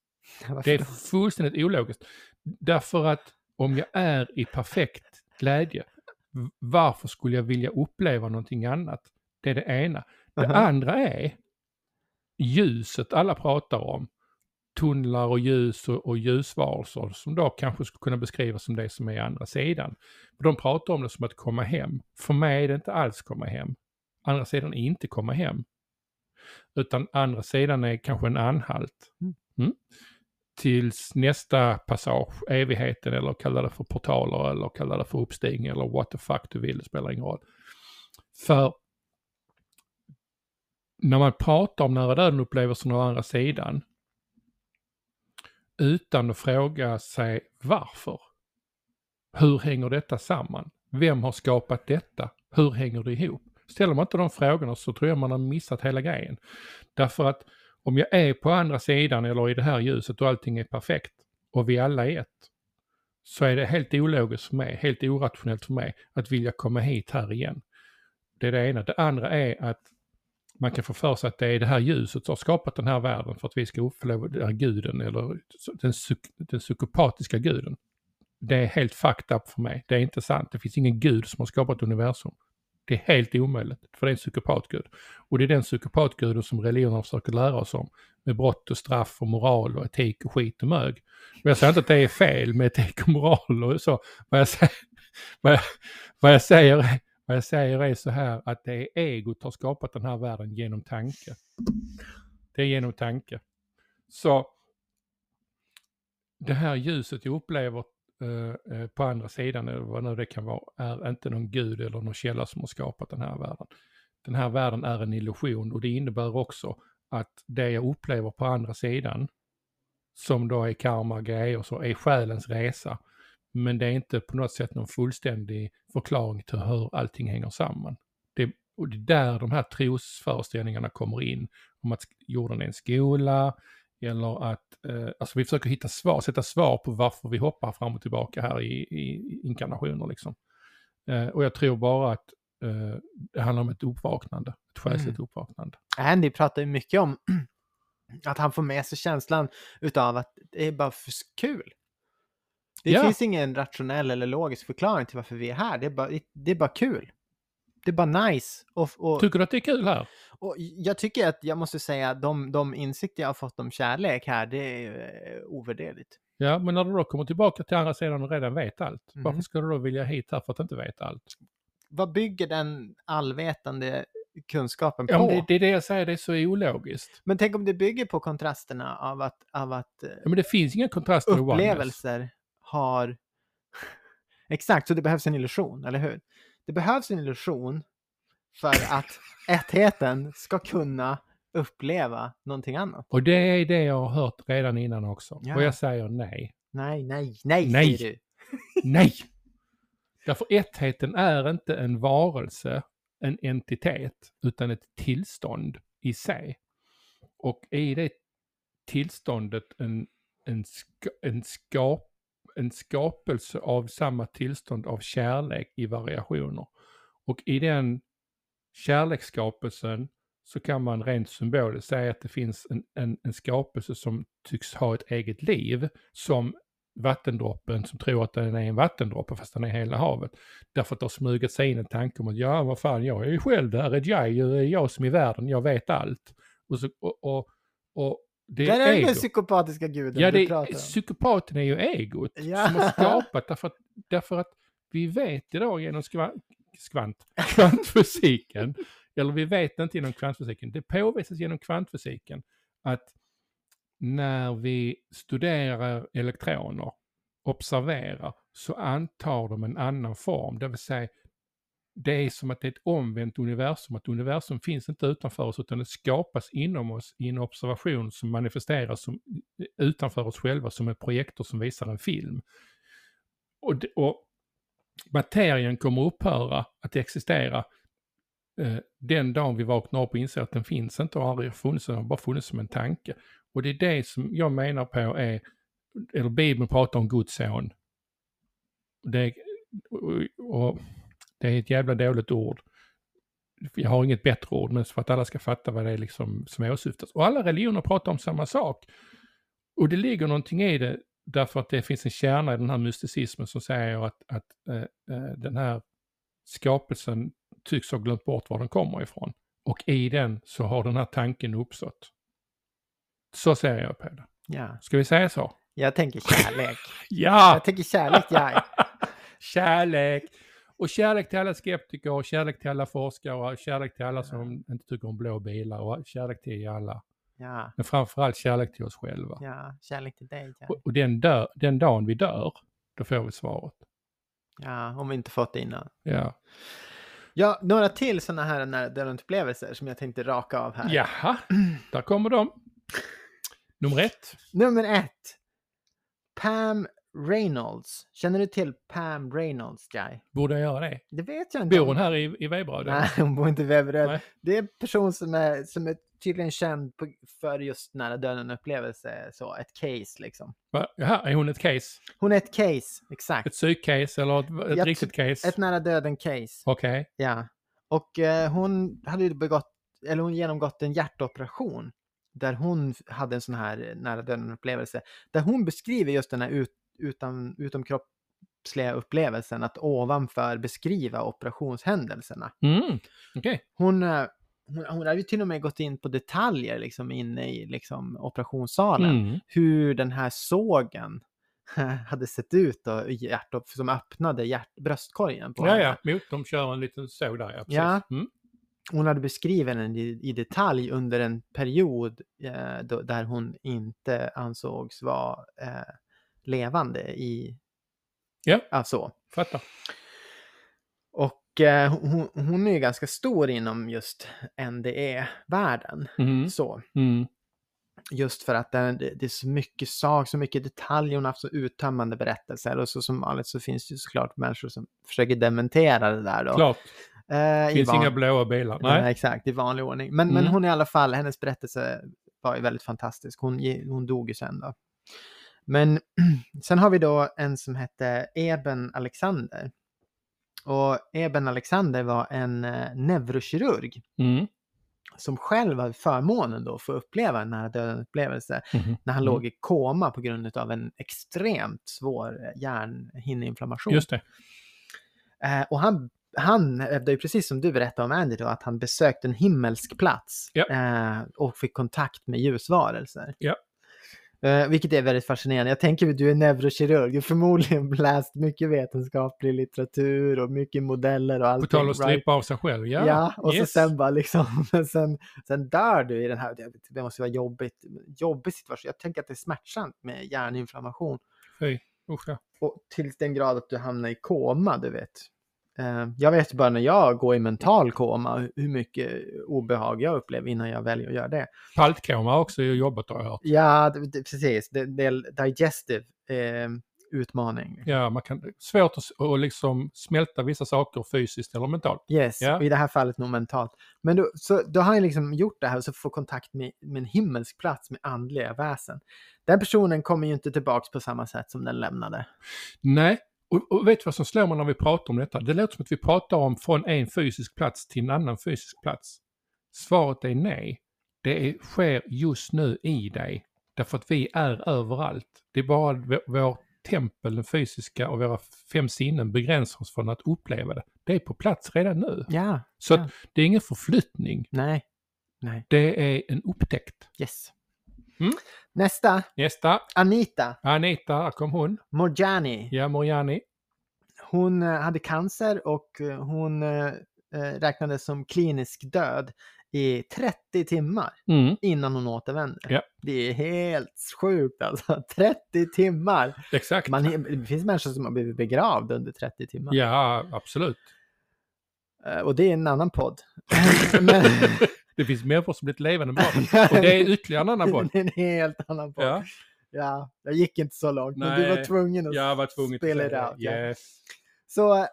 Varför Det är fullständigt ologiskt. Därför att om jag är i perfekt glädje, Varför skulle jag vilja uppleva någonting annat? Det är det ena. Det Aha. andra är ljuset alla pratar om. Tunnlar och ljus och, och ljusvarelser som då kanske skulle kunna beskrivas som det som är andra sidan. För de pratar om det som att komma hem. För mig är det inte alls komma hem. Andra sidan är inte komma hem. Utan andra sidan är kanske en anhalt. Mm. Tills nästa passage, evigheten eller kalla det för portaler eller kalla det för uppstigning eller what the fuck du vill, det spelar ingen roll. För när man pratar om nära döden-upplevelsen å andra sidan utan att fråga sig varför. Hur hänger detta samman? Vem har skapat detta? Hur hänger det ihop? Ställer man inte de frågorna så tror jag man har missat hela grejen. Därför att om jag är på andra sidan eller i det här ljuset och allting är perfekt och vi alla är ett så är det helt ologiskt för mig, helt orationellt för mig att vilja komma hit här igen. Det är det ena. Det andra är att man kan få för sig att det är det här ljuset som har skapat den här världen för att vi ska uppleva den här guden eller den, psyk- den psykopatiska guden. Det är helt fucked up för mig. Det är inte sant. Det finns ingen gud som har skapat universum. Det är helt omöjligt, för det är en psykopatgud. Och det är den psykopatguden som religionen försöker lära oss om. Med brott och straff och moral och etik och skit och mög. Och jag säger inte att det är fel med etik och moral och så. Vad jag säger, (laughs) vad jag, vad jag säger är vad jag säger är så här att det är egot har skapat den här världen genom tanke. Det är genom tanke. Så det här ljuset jag upplever eh, eh, på andra sidan, eller vad nu det kan vara, är inte någon gud eller någon källa som har skapat den här världen. Den här världen är en illusion och det innebär också att det jag upplever på andra sidan, som då är karma, grejer och så, är själens resa. Men det är inte på något sätt någon fullständig förklaring till hur allting hänger samman. Det, och det är där de här trosföreställningarna kommer in. Om att jorden är en skola, eller att eh, alltså vi försöker hitta svar, sätta svar på varför vi hoppar fram och tillbaka här i, i inkarnationer. Liksom. Eh, och jag tror bara att eh, det handlar om ett uppvaknande, ett själsligt Mm. uppvaknande. Andy pratar ju mycket om (clears throat) att han får med sig känslan utav att det är bara för kul. Det Ja. finns ingen rationell eller logisk förklaring till varför vi är här. Det är bara, det är bara kul. Det är bara nice. Och, och, Tycker du att det är kul här? och jag tycker att jag måste säga att de, de insikter jag har fått om kärlek här, det är eh, ovärderligt. Ja, men när du då kommer tillbaka till andra sidan och redan vet allt, Mhm. varför ska du då vilja hit här för att inte veta allt? Vad bygger den allvetande kunskapen på? Ja, det, det är det jag säger, det är så ologiskt. Men tänk om det bygger på kontrasterna av att, av att eh, Ja, men det finns inga kontraster upplevelser har... (laughs) Exakt, så det behövs en illusion, eller hur? Det behövs en illusion för att ettheten ska kunna uppleva någonting annat. Och det är det jag har hört redan innan också. Ja. Och jag säger nej. Nej, nej, nej, Nej. säger du. (laughs) Nej! Därför ettheten är inte en varelse, en entitet, utan ett tillstånd i sig. Och i det tillståndet en, en, ska, en, skap, en skapelse av samma tillstånd av kärlek i variationer. Och i den kärleksskapelsen så kan man rent symboliskt säga att det finns en, en, en skapelse som tycks ha ett eget liv som vattendroppen som tror att den är en vattendroppe fast den är hela havet. Därför att det har smugit sig in en tanke om att ja, vad fan, jag är ju själv där, är jag, jag är jag som är världen, jag vet allt. Och, så, och, och, och det Den är är den psykopatiska guden Ja, du det, pratar om. psykopaten är ju egot Ja. som har skapat därför att, därför att vi vet idag genom skva, skvant, kvantfysiken, eller vi vet inte genom kvantfysiken, det påvisas genom kvantfysiken att när vi studerar elektroner, observerar, så antar de en annan form, det vill säga det är som att det är ett omvänt universum, att universum finns inte utanför oss utan det skapas inom oss i en observation som manifesteras som, eh, utanför oss själva som en projektor som visar en film. Och, och materien kommer upphöra att existera eh, den dagen vi vaknar upp och inser att den finns inte och aldrig funnits, den har bara funnits som en tanke. Och det är det som jag menar på är, eller Bibeln pratar om Guds son. Det, och, och det är ett jävla dåligt ord. Jag har inget bättre ord, men för att alla ska fatta vad det är liksom som åsyftas. Och alla religioner pratar om samma sak. Och det ligger någonting i det, därför att det finns en kärna i den här mysticismen som säger att, att eh, den här skapelsen tycks ha glömt bort var den kommer ifrån. Och i den så har den här tanken uppstått. Så ser jag på det. Ja. Ska vi säga så? Jag tänker kärlek. (laughs) Ja! Jag tänker kärlek, jag. (laughs) kärlek! Och kärlek till alla skeptiker, och kärlek till alla forskare, och kärlek till alla som inte tycker om blå bilar, och kärlek till alla. Ja, Men framförallt kärlek till oss själva. ja, kärlek till dig. Ja. Och, och den, dö, den dagen vi dör, då får vi svaret. ja, om vi inte fått det innan. Ja. Ja, några till sådana här nära döden-upplevelser som jag tänkte raka av här. Jaha, där kommer de. Nummer ett. Nummer ett. Pam Reynolds. Känner du till Pam Reynolds, Jai? Borde jag göra det? Det vet jag inte. Bor hon här i, i Veberöd? Nej, (laughs) hon bor inte i Veberöd. Det är en person som är, som är tydligen känd på, för just nära döden-upplevelse, så ett case liksom. Va? Jaha, är hon ett case? Hon är ett case, exakt. Ett psykcase eller ett, ett riktigt case? Ett nära döden-case, Okej. ja. Och eh, hon hade ju begått, eller hon genomgått en hjärtoperation där hon hade en sån här nära döden-upplevelse. Där hon beskriver just den här ut, utan, utomkroppsliga upplevelsen, att ovanför beskriva operationshändelserna. Mm. Hon, eh, hon, hon hade ju till och med gått in på detaljer liksom inne i liksom, operationssalen. Mm. Hur den här sågen (laughs) hade sett ut då, hjärtop, som öppnade hjärt, bröstkorgen på Ja, henne. ja. Mot, de kör en liten såg där, ja. Precis. Ja. Mm. Hon hade beskrivit den i, i detalj under en period eh, då, där hon inte ansågs vara eh, levande i... Ja. Alltså. Fattar. Och eh, hon, hon är ju ganska stor inom just NDE-världen. Mm. Så. Mm. Just för att det, det är så mycket sak, så mycket detaljer, hon har haft så uttömmande berättelser. Och så som vanligt så finns det ju såklart människor som försöker dementera det där då. Klart. Eh, finns inga blåa bilar. Nej. Nej. exakt, i vanlig ordning. Men, men Mm. hon i alla fall, hennes berättelse var ju väldigt fantastisk. Hon, hon dog ju sen då. Men (clears throat) sen har vi då en som hette Eben Alexander. Och Eben Alexander var en eh, neurokirurg Mm. som själv hade förmånen då att få uppleva en nära döden-upplevelse Mhm. när han Mm. låg i koma på grund av en extremt svår eh, hjärnhinneinflammation. Just det. Eh, och han, han hävdade ju precis som du berättade om Andy då, att han besökte en himmelsk plats Ja. eh, och fick kontakt med ljusvarelser. Ja. Eh, vilket är väldigt fascinerande. Jag tänker att du är neurokirurg, du har förmodligen läst mycket vetenskaplig litteratur och mycket modeller och På allting. tal om att right? av sig själv. Ja, Ja, och yes. så sen bara liksom, (laughs) sen, sen dör du i den här, det- det måste vara jobbigt, jobbig situation. Jag tänker att det är smärtsamt med hjärninflammation. Fy. Usch, ja. Och till den grad att du hamnar i koma, du vet. Eh, Jag vet bara när jag går i mental koma hur mycket obehag jag upplever innan jag väljer att göra det. Paltkoma också jobbat har jag hört. Ja, det, det, precis. Det, det är digestive eh, utmaning. Ja, man kan, svårt att, att liksom smälta vissa saker fysiskt eller mentalt. Yes, Ja. och i det här fallet nog mentalt. Men då, så, då har han liksom gjort det här och så får kontakt med, med en himmelsk plats med andliga väsen. Den personen kommer ju inte tillbaks på samma sätt som den lämnade. Nej, och, och vet du vad som slår mig när vi pratar om detta? Det låter som att vi pratar om från en fysisk plats till en annan fysisk plats. Svaret är nej. Det är, sker just nu i dig. Därför att vi är överallt. Det är bara vår, vår tempel, den fysiska och våra fem sinnen begränsar oss från att uppleva det. Det är på plats redan nu. Ja, Så ja. det är ingen förflyttning. nej, nej, Det är en upptäckt. yes. Mm. Nästa, Nästa, Anita Anita, kom hon. Morjani. Ja, Moriani. Hon eh, hade cancer och eh, hon eh, räknades som klinisk död i 30 timmar Mm, innan hon återvände. Ja. Det är helt sjukt alltså. (laughs) 30 timmar! exakt. Man, det finns människor som har blivit begravda under 30 timmar. Ja, absolut. Och det är en annan podd. (laughs) Men, Det finns människor som blivit levande bra. (laughs) Och det är ytterligare en annan podd. (laughs) Det är en helt annan podd. Ja. Ja, jag gick inte så långt, men du var Nej, tvungen att jag var tvungen spela out. det. ja. Yes. Så,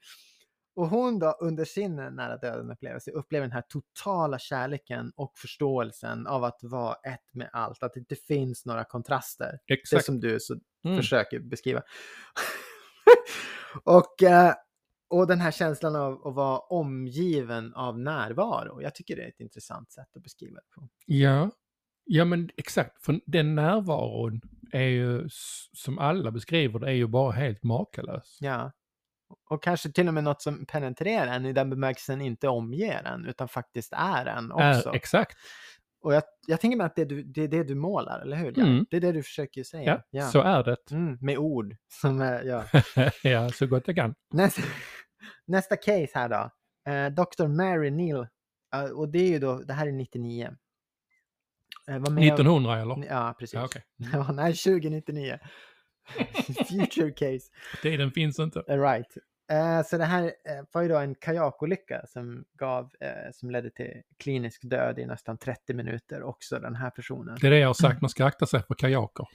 (laughs) och hon då under sin nära döden upplevelse upplever den här totala kärleken och förståelsen av att vara ett med allt, att det inte finns några kontraster. Det Exakt. som du så Mm. försöker beskriva. och, eh, och den här känslan av att vara omgiven av närvaro. Jag tycker det är ett intressant sätt att beskriva det på. Ja. ja, men exakt. För den närvaron är ju, som alla beskriver det, är ju bara helt makalös. Ja, Och kanske till och med något som penetrerar en i den bemärkelsen inte omger en, utan faktiskt är en också. Är, exakt. Och jag, jag tänker mig att det, du, det är det du målar, eller hur? Mm. Det är det du försöker säga. Ja, så är det. Mm, med ord. Som är, ja. (laughs) ja, så gott jag kan. nästa, nästa case här då. Eh, Dr. Mary Neal. Eh, och det är ju då, det här är 99. Eh, var med 1900 eller? Ja, precis. Ja, okej. (laughs) Ja, nej, 2099. (laughs) Future case. Tiden finns inte. Eh, Right. Eh, så det här var ju då en kajakolycka som, gav, eh, som ledde till klinisk död i nästan 30 minuter också, den här personen. Det är det jag har sagt, (clears throat) man ska akta sig för kajaker.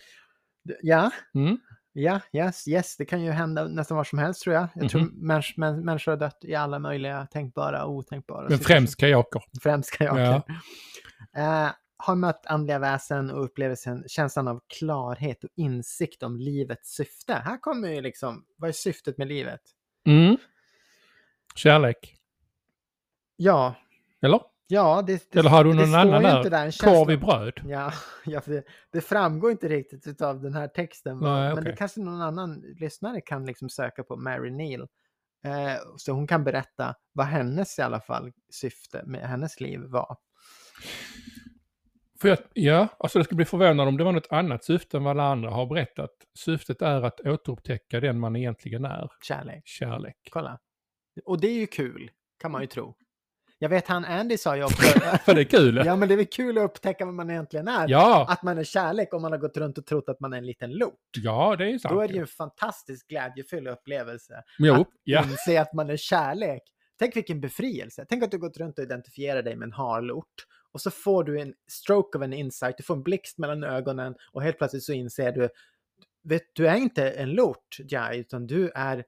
Ja, Mm. Ja, yes, yes, det kan ju hända nästan var som helst tror jag. Jag tror Mhm. mäns, män, människor har dött i alla möjliga tänkbara och otänkbara Men främst kajaker. Främst kajaker. Ja. (laughs) Eh, har mött andliga väsen och upplevelsen, känslan av klarhet och insikt om livets syfte. Här kommer ju liksom, vad är syftet med livet? Mm. Kärlek. Ja, Eller? Ja, det, det, Eller har du det någon annan där? Korv i bröd? Ja, (laughs) ja det, det framgår inte riktigt av den här texten. Nej, Men det okej. kanske någon annan lyssnare kan liksom söka på Mary Neal. Eh, så hon kan berätta vad hennes i alla fall syfte med hennes liv var. För jag, ja, alltså det skulle bli förvånad om det var något annat syfte än vad alla andra har berättat. Syftet är att återupptäcka den man egentligen är. Kärlek. Kärlek. Kolla. Och det är ju kul, kan man ju tro. Jag vet han Andy sa ju också, (laughs) För det är kul. ja men det är väl kul att upptäcka vad man egentligen är. Ja, Att man är kärlek om man har gått runt och trott att man är en liten lort. ja det är ju sant. Då är det ju en fantastiskt glädjefull upplevelse. Jo, att ja. inse att man är kärlek. Tänk vilken befrielse. Tänk att du gått runt och identifierar dig med en harlort. Och så får du en stroke of an insight, du får en blixt mellan ögonen och helt plötsligt så inser du, vet du är inte en lort, Jai, utan du är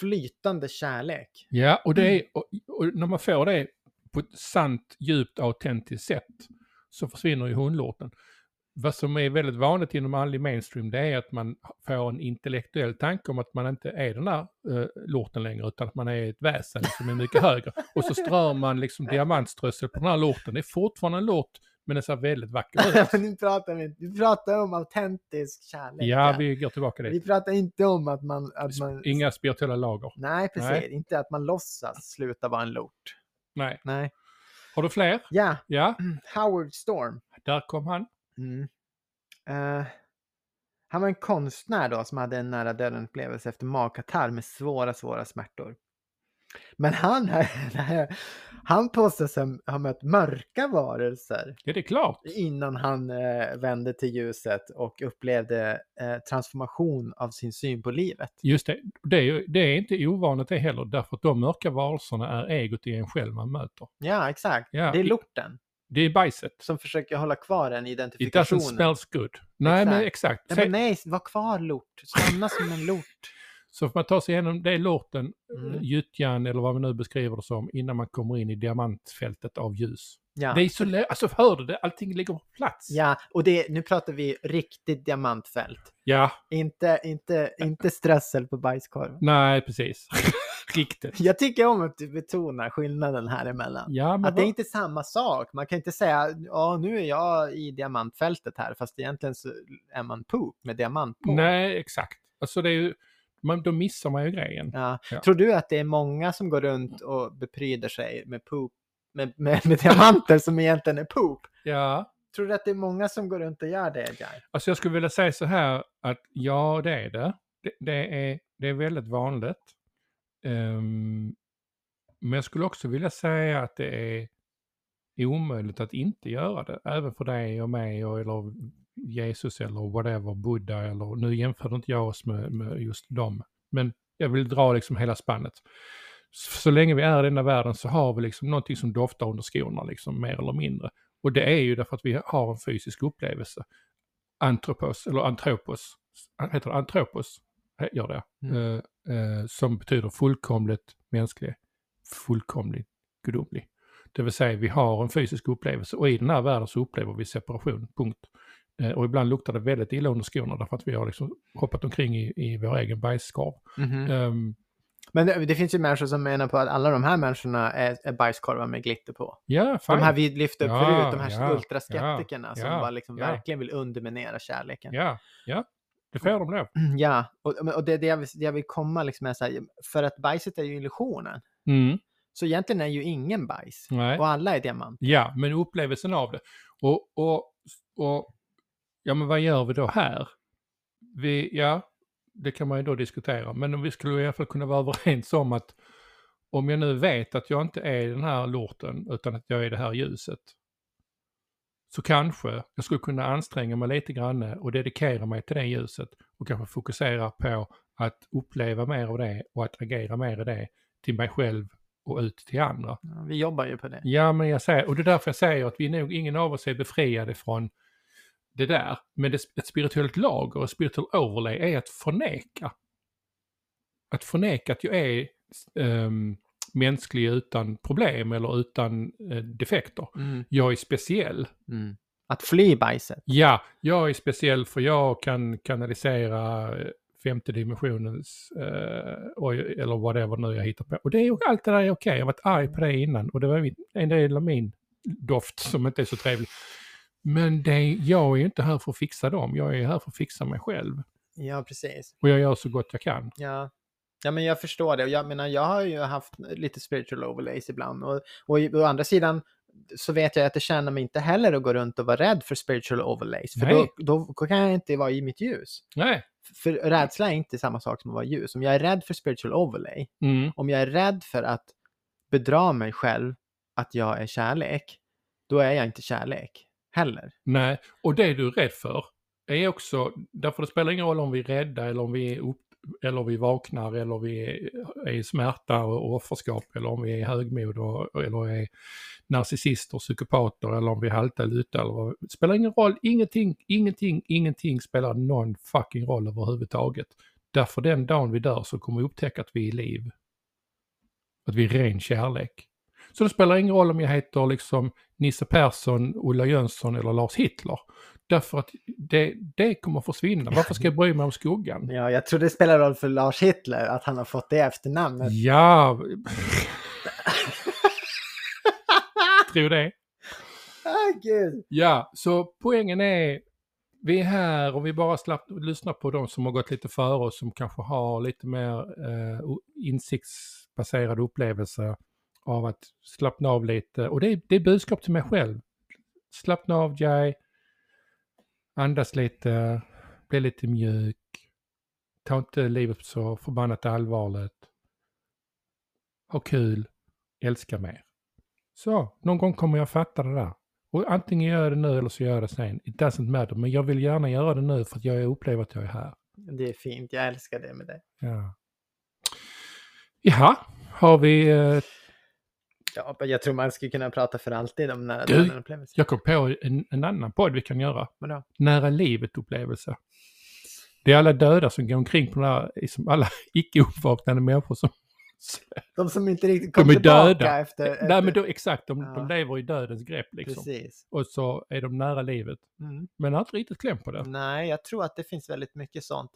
flytande kärlek. Ja, och, det Mm. är, och, och när man får det på ett sant, djupt, autentiskt sätt så försvinner ju hundlorten. Vad som är väldigt vanligt inom andlig mainstream det är att man får en intellektuell tanke om att man inte är den där uh, lorten längre utan att man är ett väsen som är mycket högre. Och så strör man liksom diamantströssel på den här lorten. Det är fortfarande en lort men den ser väldigt vacker ut. (laughs) Nu pratar vi, vi pratar om autentisk kärlek. Ja, vi går tillbaka vi dit. pratar inte om att man... Att man Inga spirituella lager. Nej, precis. Nej. Inte att man låtsas sluta vara en lort. Nej. Nej. Har du fler? Ja, Ja, (clears throat) Howard Storm. där kom han. Mm. Eh, han var en konstnär då som hade en nära döden upplevelse efter magkatarr med svåra, svåra smärtor. Men han, (laughs) han påstår sig ha mött mörka varelser Ja, det är klart. innan han eh, vände till ljuset och upplevde eh, transformation av sin syn på livet. Just det, det är, det är inte ovanligt det heller, därför att de mörka varelserna är egot i en själv man möter. Ja, exakt. Ja, det är lorten Det är bajset. som försöker hålla kvar en It doesn't identifikation. smells good. Nej, men exakt. Nej, men nej, var kvar lort. Stanna som en lort. Så får man ta sig igenom det lorten, Mm. mm. gyttjan eller vad vi nu beskriver det som, innan man kommer in i diamantfältet av ljus. Ja. Det är så lä- alltså hör du det? Allting ligger på plats. Ja, och det, nu pratar vi riktigt diamantfält. Ja, Inte, inte, inte strössel på bajskorv. nej precis. (laughs) Riktigt. Jag tycker om att du betonar skillnaden här emellan. Ja, men Att det är inte samma sak. Man kan inte säga, ja nu är jag i diamantfältet här, fast egentligen så är man poop med diamant på. Nej, exakt. Alltså det är ju, man, då missar man ju grejen. Ja. Ja. Tror du att det är många som går runt och bepryder sig med poop, med, med, med diamanter som egentligen är poop? Ja, Tror du att det är många som går runt och gör det, Jai? Alltså jag skulle vilja säga så här att ja, det är det. Det, det, är, det är väldigt vanligt. Ehm, men jag skulle också vilja säga att det är omöjligt att inte göra det. Även för dig och mig och, eller Jesus eller whatever, Buddha eller nu jämför inte jag oss med, med just dem. Men jag vill dra liksom hela spannet. Så, så länge vi är i denna världen så har vi liksom någonting som doftar under skorna liksom mer eller mindre. Och det är ju därför att vi har en fysisk upplevelse. Antropos, eller antropos, heter det antropos? Gör det. Mm. Eh, eh, som betyder fullkomligt mänsklig, fullkomligt gudomlig. Det vill säga vi har en fysisk upplevelse och i den här världen så upplever vi separation, punkt. Eh, och ibland luktar det väldigt illa under skorna därför att vi har liksom hoppat omkring i, i vår egen bajskorv. Ehm, Men det, det finns ju människor som menar på att alla de här människorna är, är bajskorvar med glitter på. ja, fine. De här vi lyfte upp Ja, förut, de här ja, ultraskeptikerna som ja, bara liksom verkligen vill underminera kärleken. Ja, ja. Det får de lov. Ja, och, och det, det, jag vill, det jag vill komma liksom är så här, för att bajset är ju illusionen. Mm. Så egentligen är ju ingen bajs. Nej. Och alla är diamant. Ja, men upplevelsen av det. Och, och, och ja, men vad gör vi då här? Vi, ja, det kan man ju då diskutera, men om vi skulle i alla fall kunna vara (laughs) överens om att om jag nu vet att jag inte är den här lorten utan att jag är det här ljuset så kanske jag skulle kunna anstränga mig lite grann och dedikera mig till det ljuset och kanske fokusera på att uppleva mer av det och att agera mer i det till mig själv och ut till andra. Ja, Vi jobbar ju på det. Ja, men jag säger, och det är därför jag säger att vi nog, ingen av oss är befriade från det där. Men det, ett spirituellt lager, ett spiritual overlay är att förneka. Att förneka att jag är ehm, mänsklig utan problem eller utan eh, defekter. Mm. Jag är speciell. Mm. Att fly bajset. Ja, jag är speciell för jag kan kanalisera eh, femte dimensionens, eh, eller whatever nu jag hittar på. Och det är allt det där är okej, jag har varit arg på det innan och det var min, en del av min doft som inte är så trevlig. Men det, jag är ju inte här för att fixa dem, jag är här för att fixa mig själv. Ja, precis. Och jag gör så gott jag kan. Ja. Ja, men jag förstår det. Jag menar, jag har ju haft lite spiritual overlays ibland. Och, och å andra sidan så vet jag att det tjänar mig inte heller att gå runt och vara rädd för spiritual overlays. För då, då kan jag inte vara i mitt ljus. Nej. För rädsla är inte samma sak som att vara ljus. Om jag är rädd för spiritual overlay, Mm. om jag är rädd för att bedra mig själv att jag är kärlek, då är jag inte kärlek heller. Nej, och det du är rädd för är också, därför det spelar ingen roll om vi är rädda eller om vi är upp, eller vi vaknar eller vi är, är i smärta och offerskap eller om vi är i högmod och, eller är narcissister, psykopater eller om vi är halta eller vad. Det spelar ingen roll, ingenting, ingenting, ingenting spelar någon fucking roll överhuvudtaget. Därför den dagen vi dör så kommer vi upptäcka att vi är i liv. Att vi är ren kärlek. Så det spelar ingen roll om jag heter liksom Nisse Persson, Ulla Jönsson eller Lars Hitler. Därför att det, det kommer försvinna. Varför ska jag bry mig om skuggan? Ja, jag tror det spelar roll för Lars Hitler att han har fått det efternamnet. Ja... Tror det. Ah, gud. Ja, så poängen är, vi är här och vi bara slapp, lyssnar på de som har gått lite före oss som kanske har lite mer eh, o- insiktsbaserad upplevelse av att slappna av lite. Och det är, det är budskap till mig själv. Slappna av dig, andas lite, bli lite mjuk, ta inte livet så förbannat allvarligt, ha kul, älska mer. Så, någon gång kommer jag fatta det där. Och antingen gör jag det nu eller så gör jag det sen. It doesn't matter. Men jag vill gärna göra det nu för att jag upplever att jag är här. Det är fint, jag älskar det med dig. Ja. Jaha, har vi... Eh, Ja, jag tror man skulle kunna prata för alltid om nära döden-upplevelser. jag kom på en, en annan podd vi kan göra. Vadå? Nära livet-upplevelse. Det är alla döda som går omkring på den här, som alla (laughs) icke uppvaknande människor som... De som inte riktigt De kom är tillbaka döda. efter... efter... Nej men då, exakt, de, Ja. de lever i dödens grepp liksom. Precis. Och så är de nära livet. Mm. Men har inte riktigt kläm på det. Nej, jag tror att det finns väldigt mycket sånt.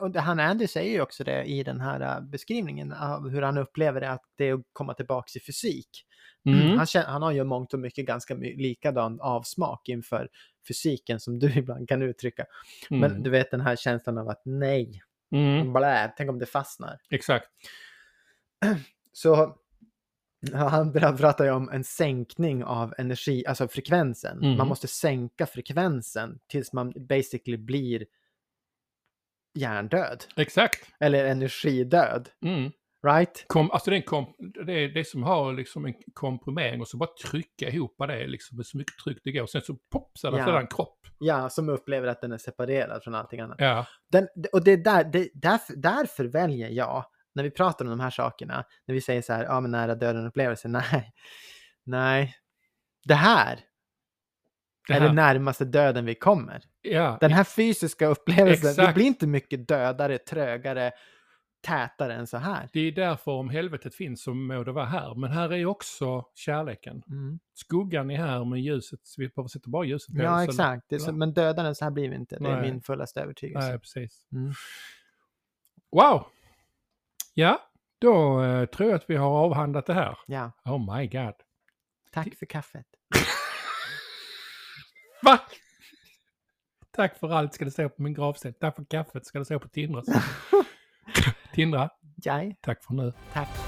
Och han Andy säger ju också det i den här äh, beskrivningen av hur han upplever det, att det är att komma tillbaka i fysik. Mm. Han, känner, han har ju mångt och mycket ganska likadan avsmak inför fysiken som du (laughs) ibland kan uttrycka. Men Mm. du vet den här känslan av att nej, Mm. blä, tänk om det fastnar. Exakt. (clears throat) Så han (laughs) pra- pratar ju om en sänkning av energi, alltså frekvensen. Mm. Man måste sänka frekvensen tills man basically blir hjärndöd. Exakt. Eller energidöd. Mm. Right? Kom, alltså det är, kom, det är det som har liksom en komprimering och så bara trycka ihop det liksom med så mycket tryck det går. Sen så pop så är det Ja. en kropp. Ja, som upplever att den är separerad från allting annat. Ja. Den, och det är där, det, därför, därför väljer jag, när vi pratar om de här sakerna, när vi säger så här, ja men nära döden upplevelse, (laughs) nej, nej, det här Det är här. det närmaste döden vi kommer. Ja. Den här fysiska upplevelsen, det Exakt. blir inte mycket dödare, trögare, tätare än så här. Det är därför om helvetet finns så må det vara här. Men här är också kärleken. Mm. Skuggan är här men ljuset, vi behöver sätta bara ljuset på Ja, exakt. Det är så, men dödaren, så här blir vi inte. Det är Nej. min fullaste övertygelse. Nej, precis. Mm. Wow! Ja, då eh, tror jag att vi har avhandlat det här. Ja, Oh my god. tack för kaffet. (laughs) Va? Tack för allt ska det stå på min gravsten. Tack för kaffet ska det stå på Tindras. (laughs) Tindra, Jaj, tack för nu. tack.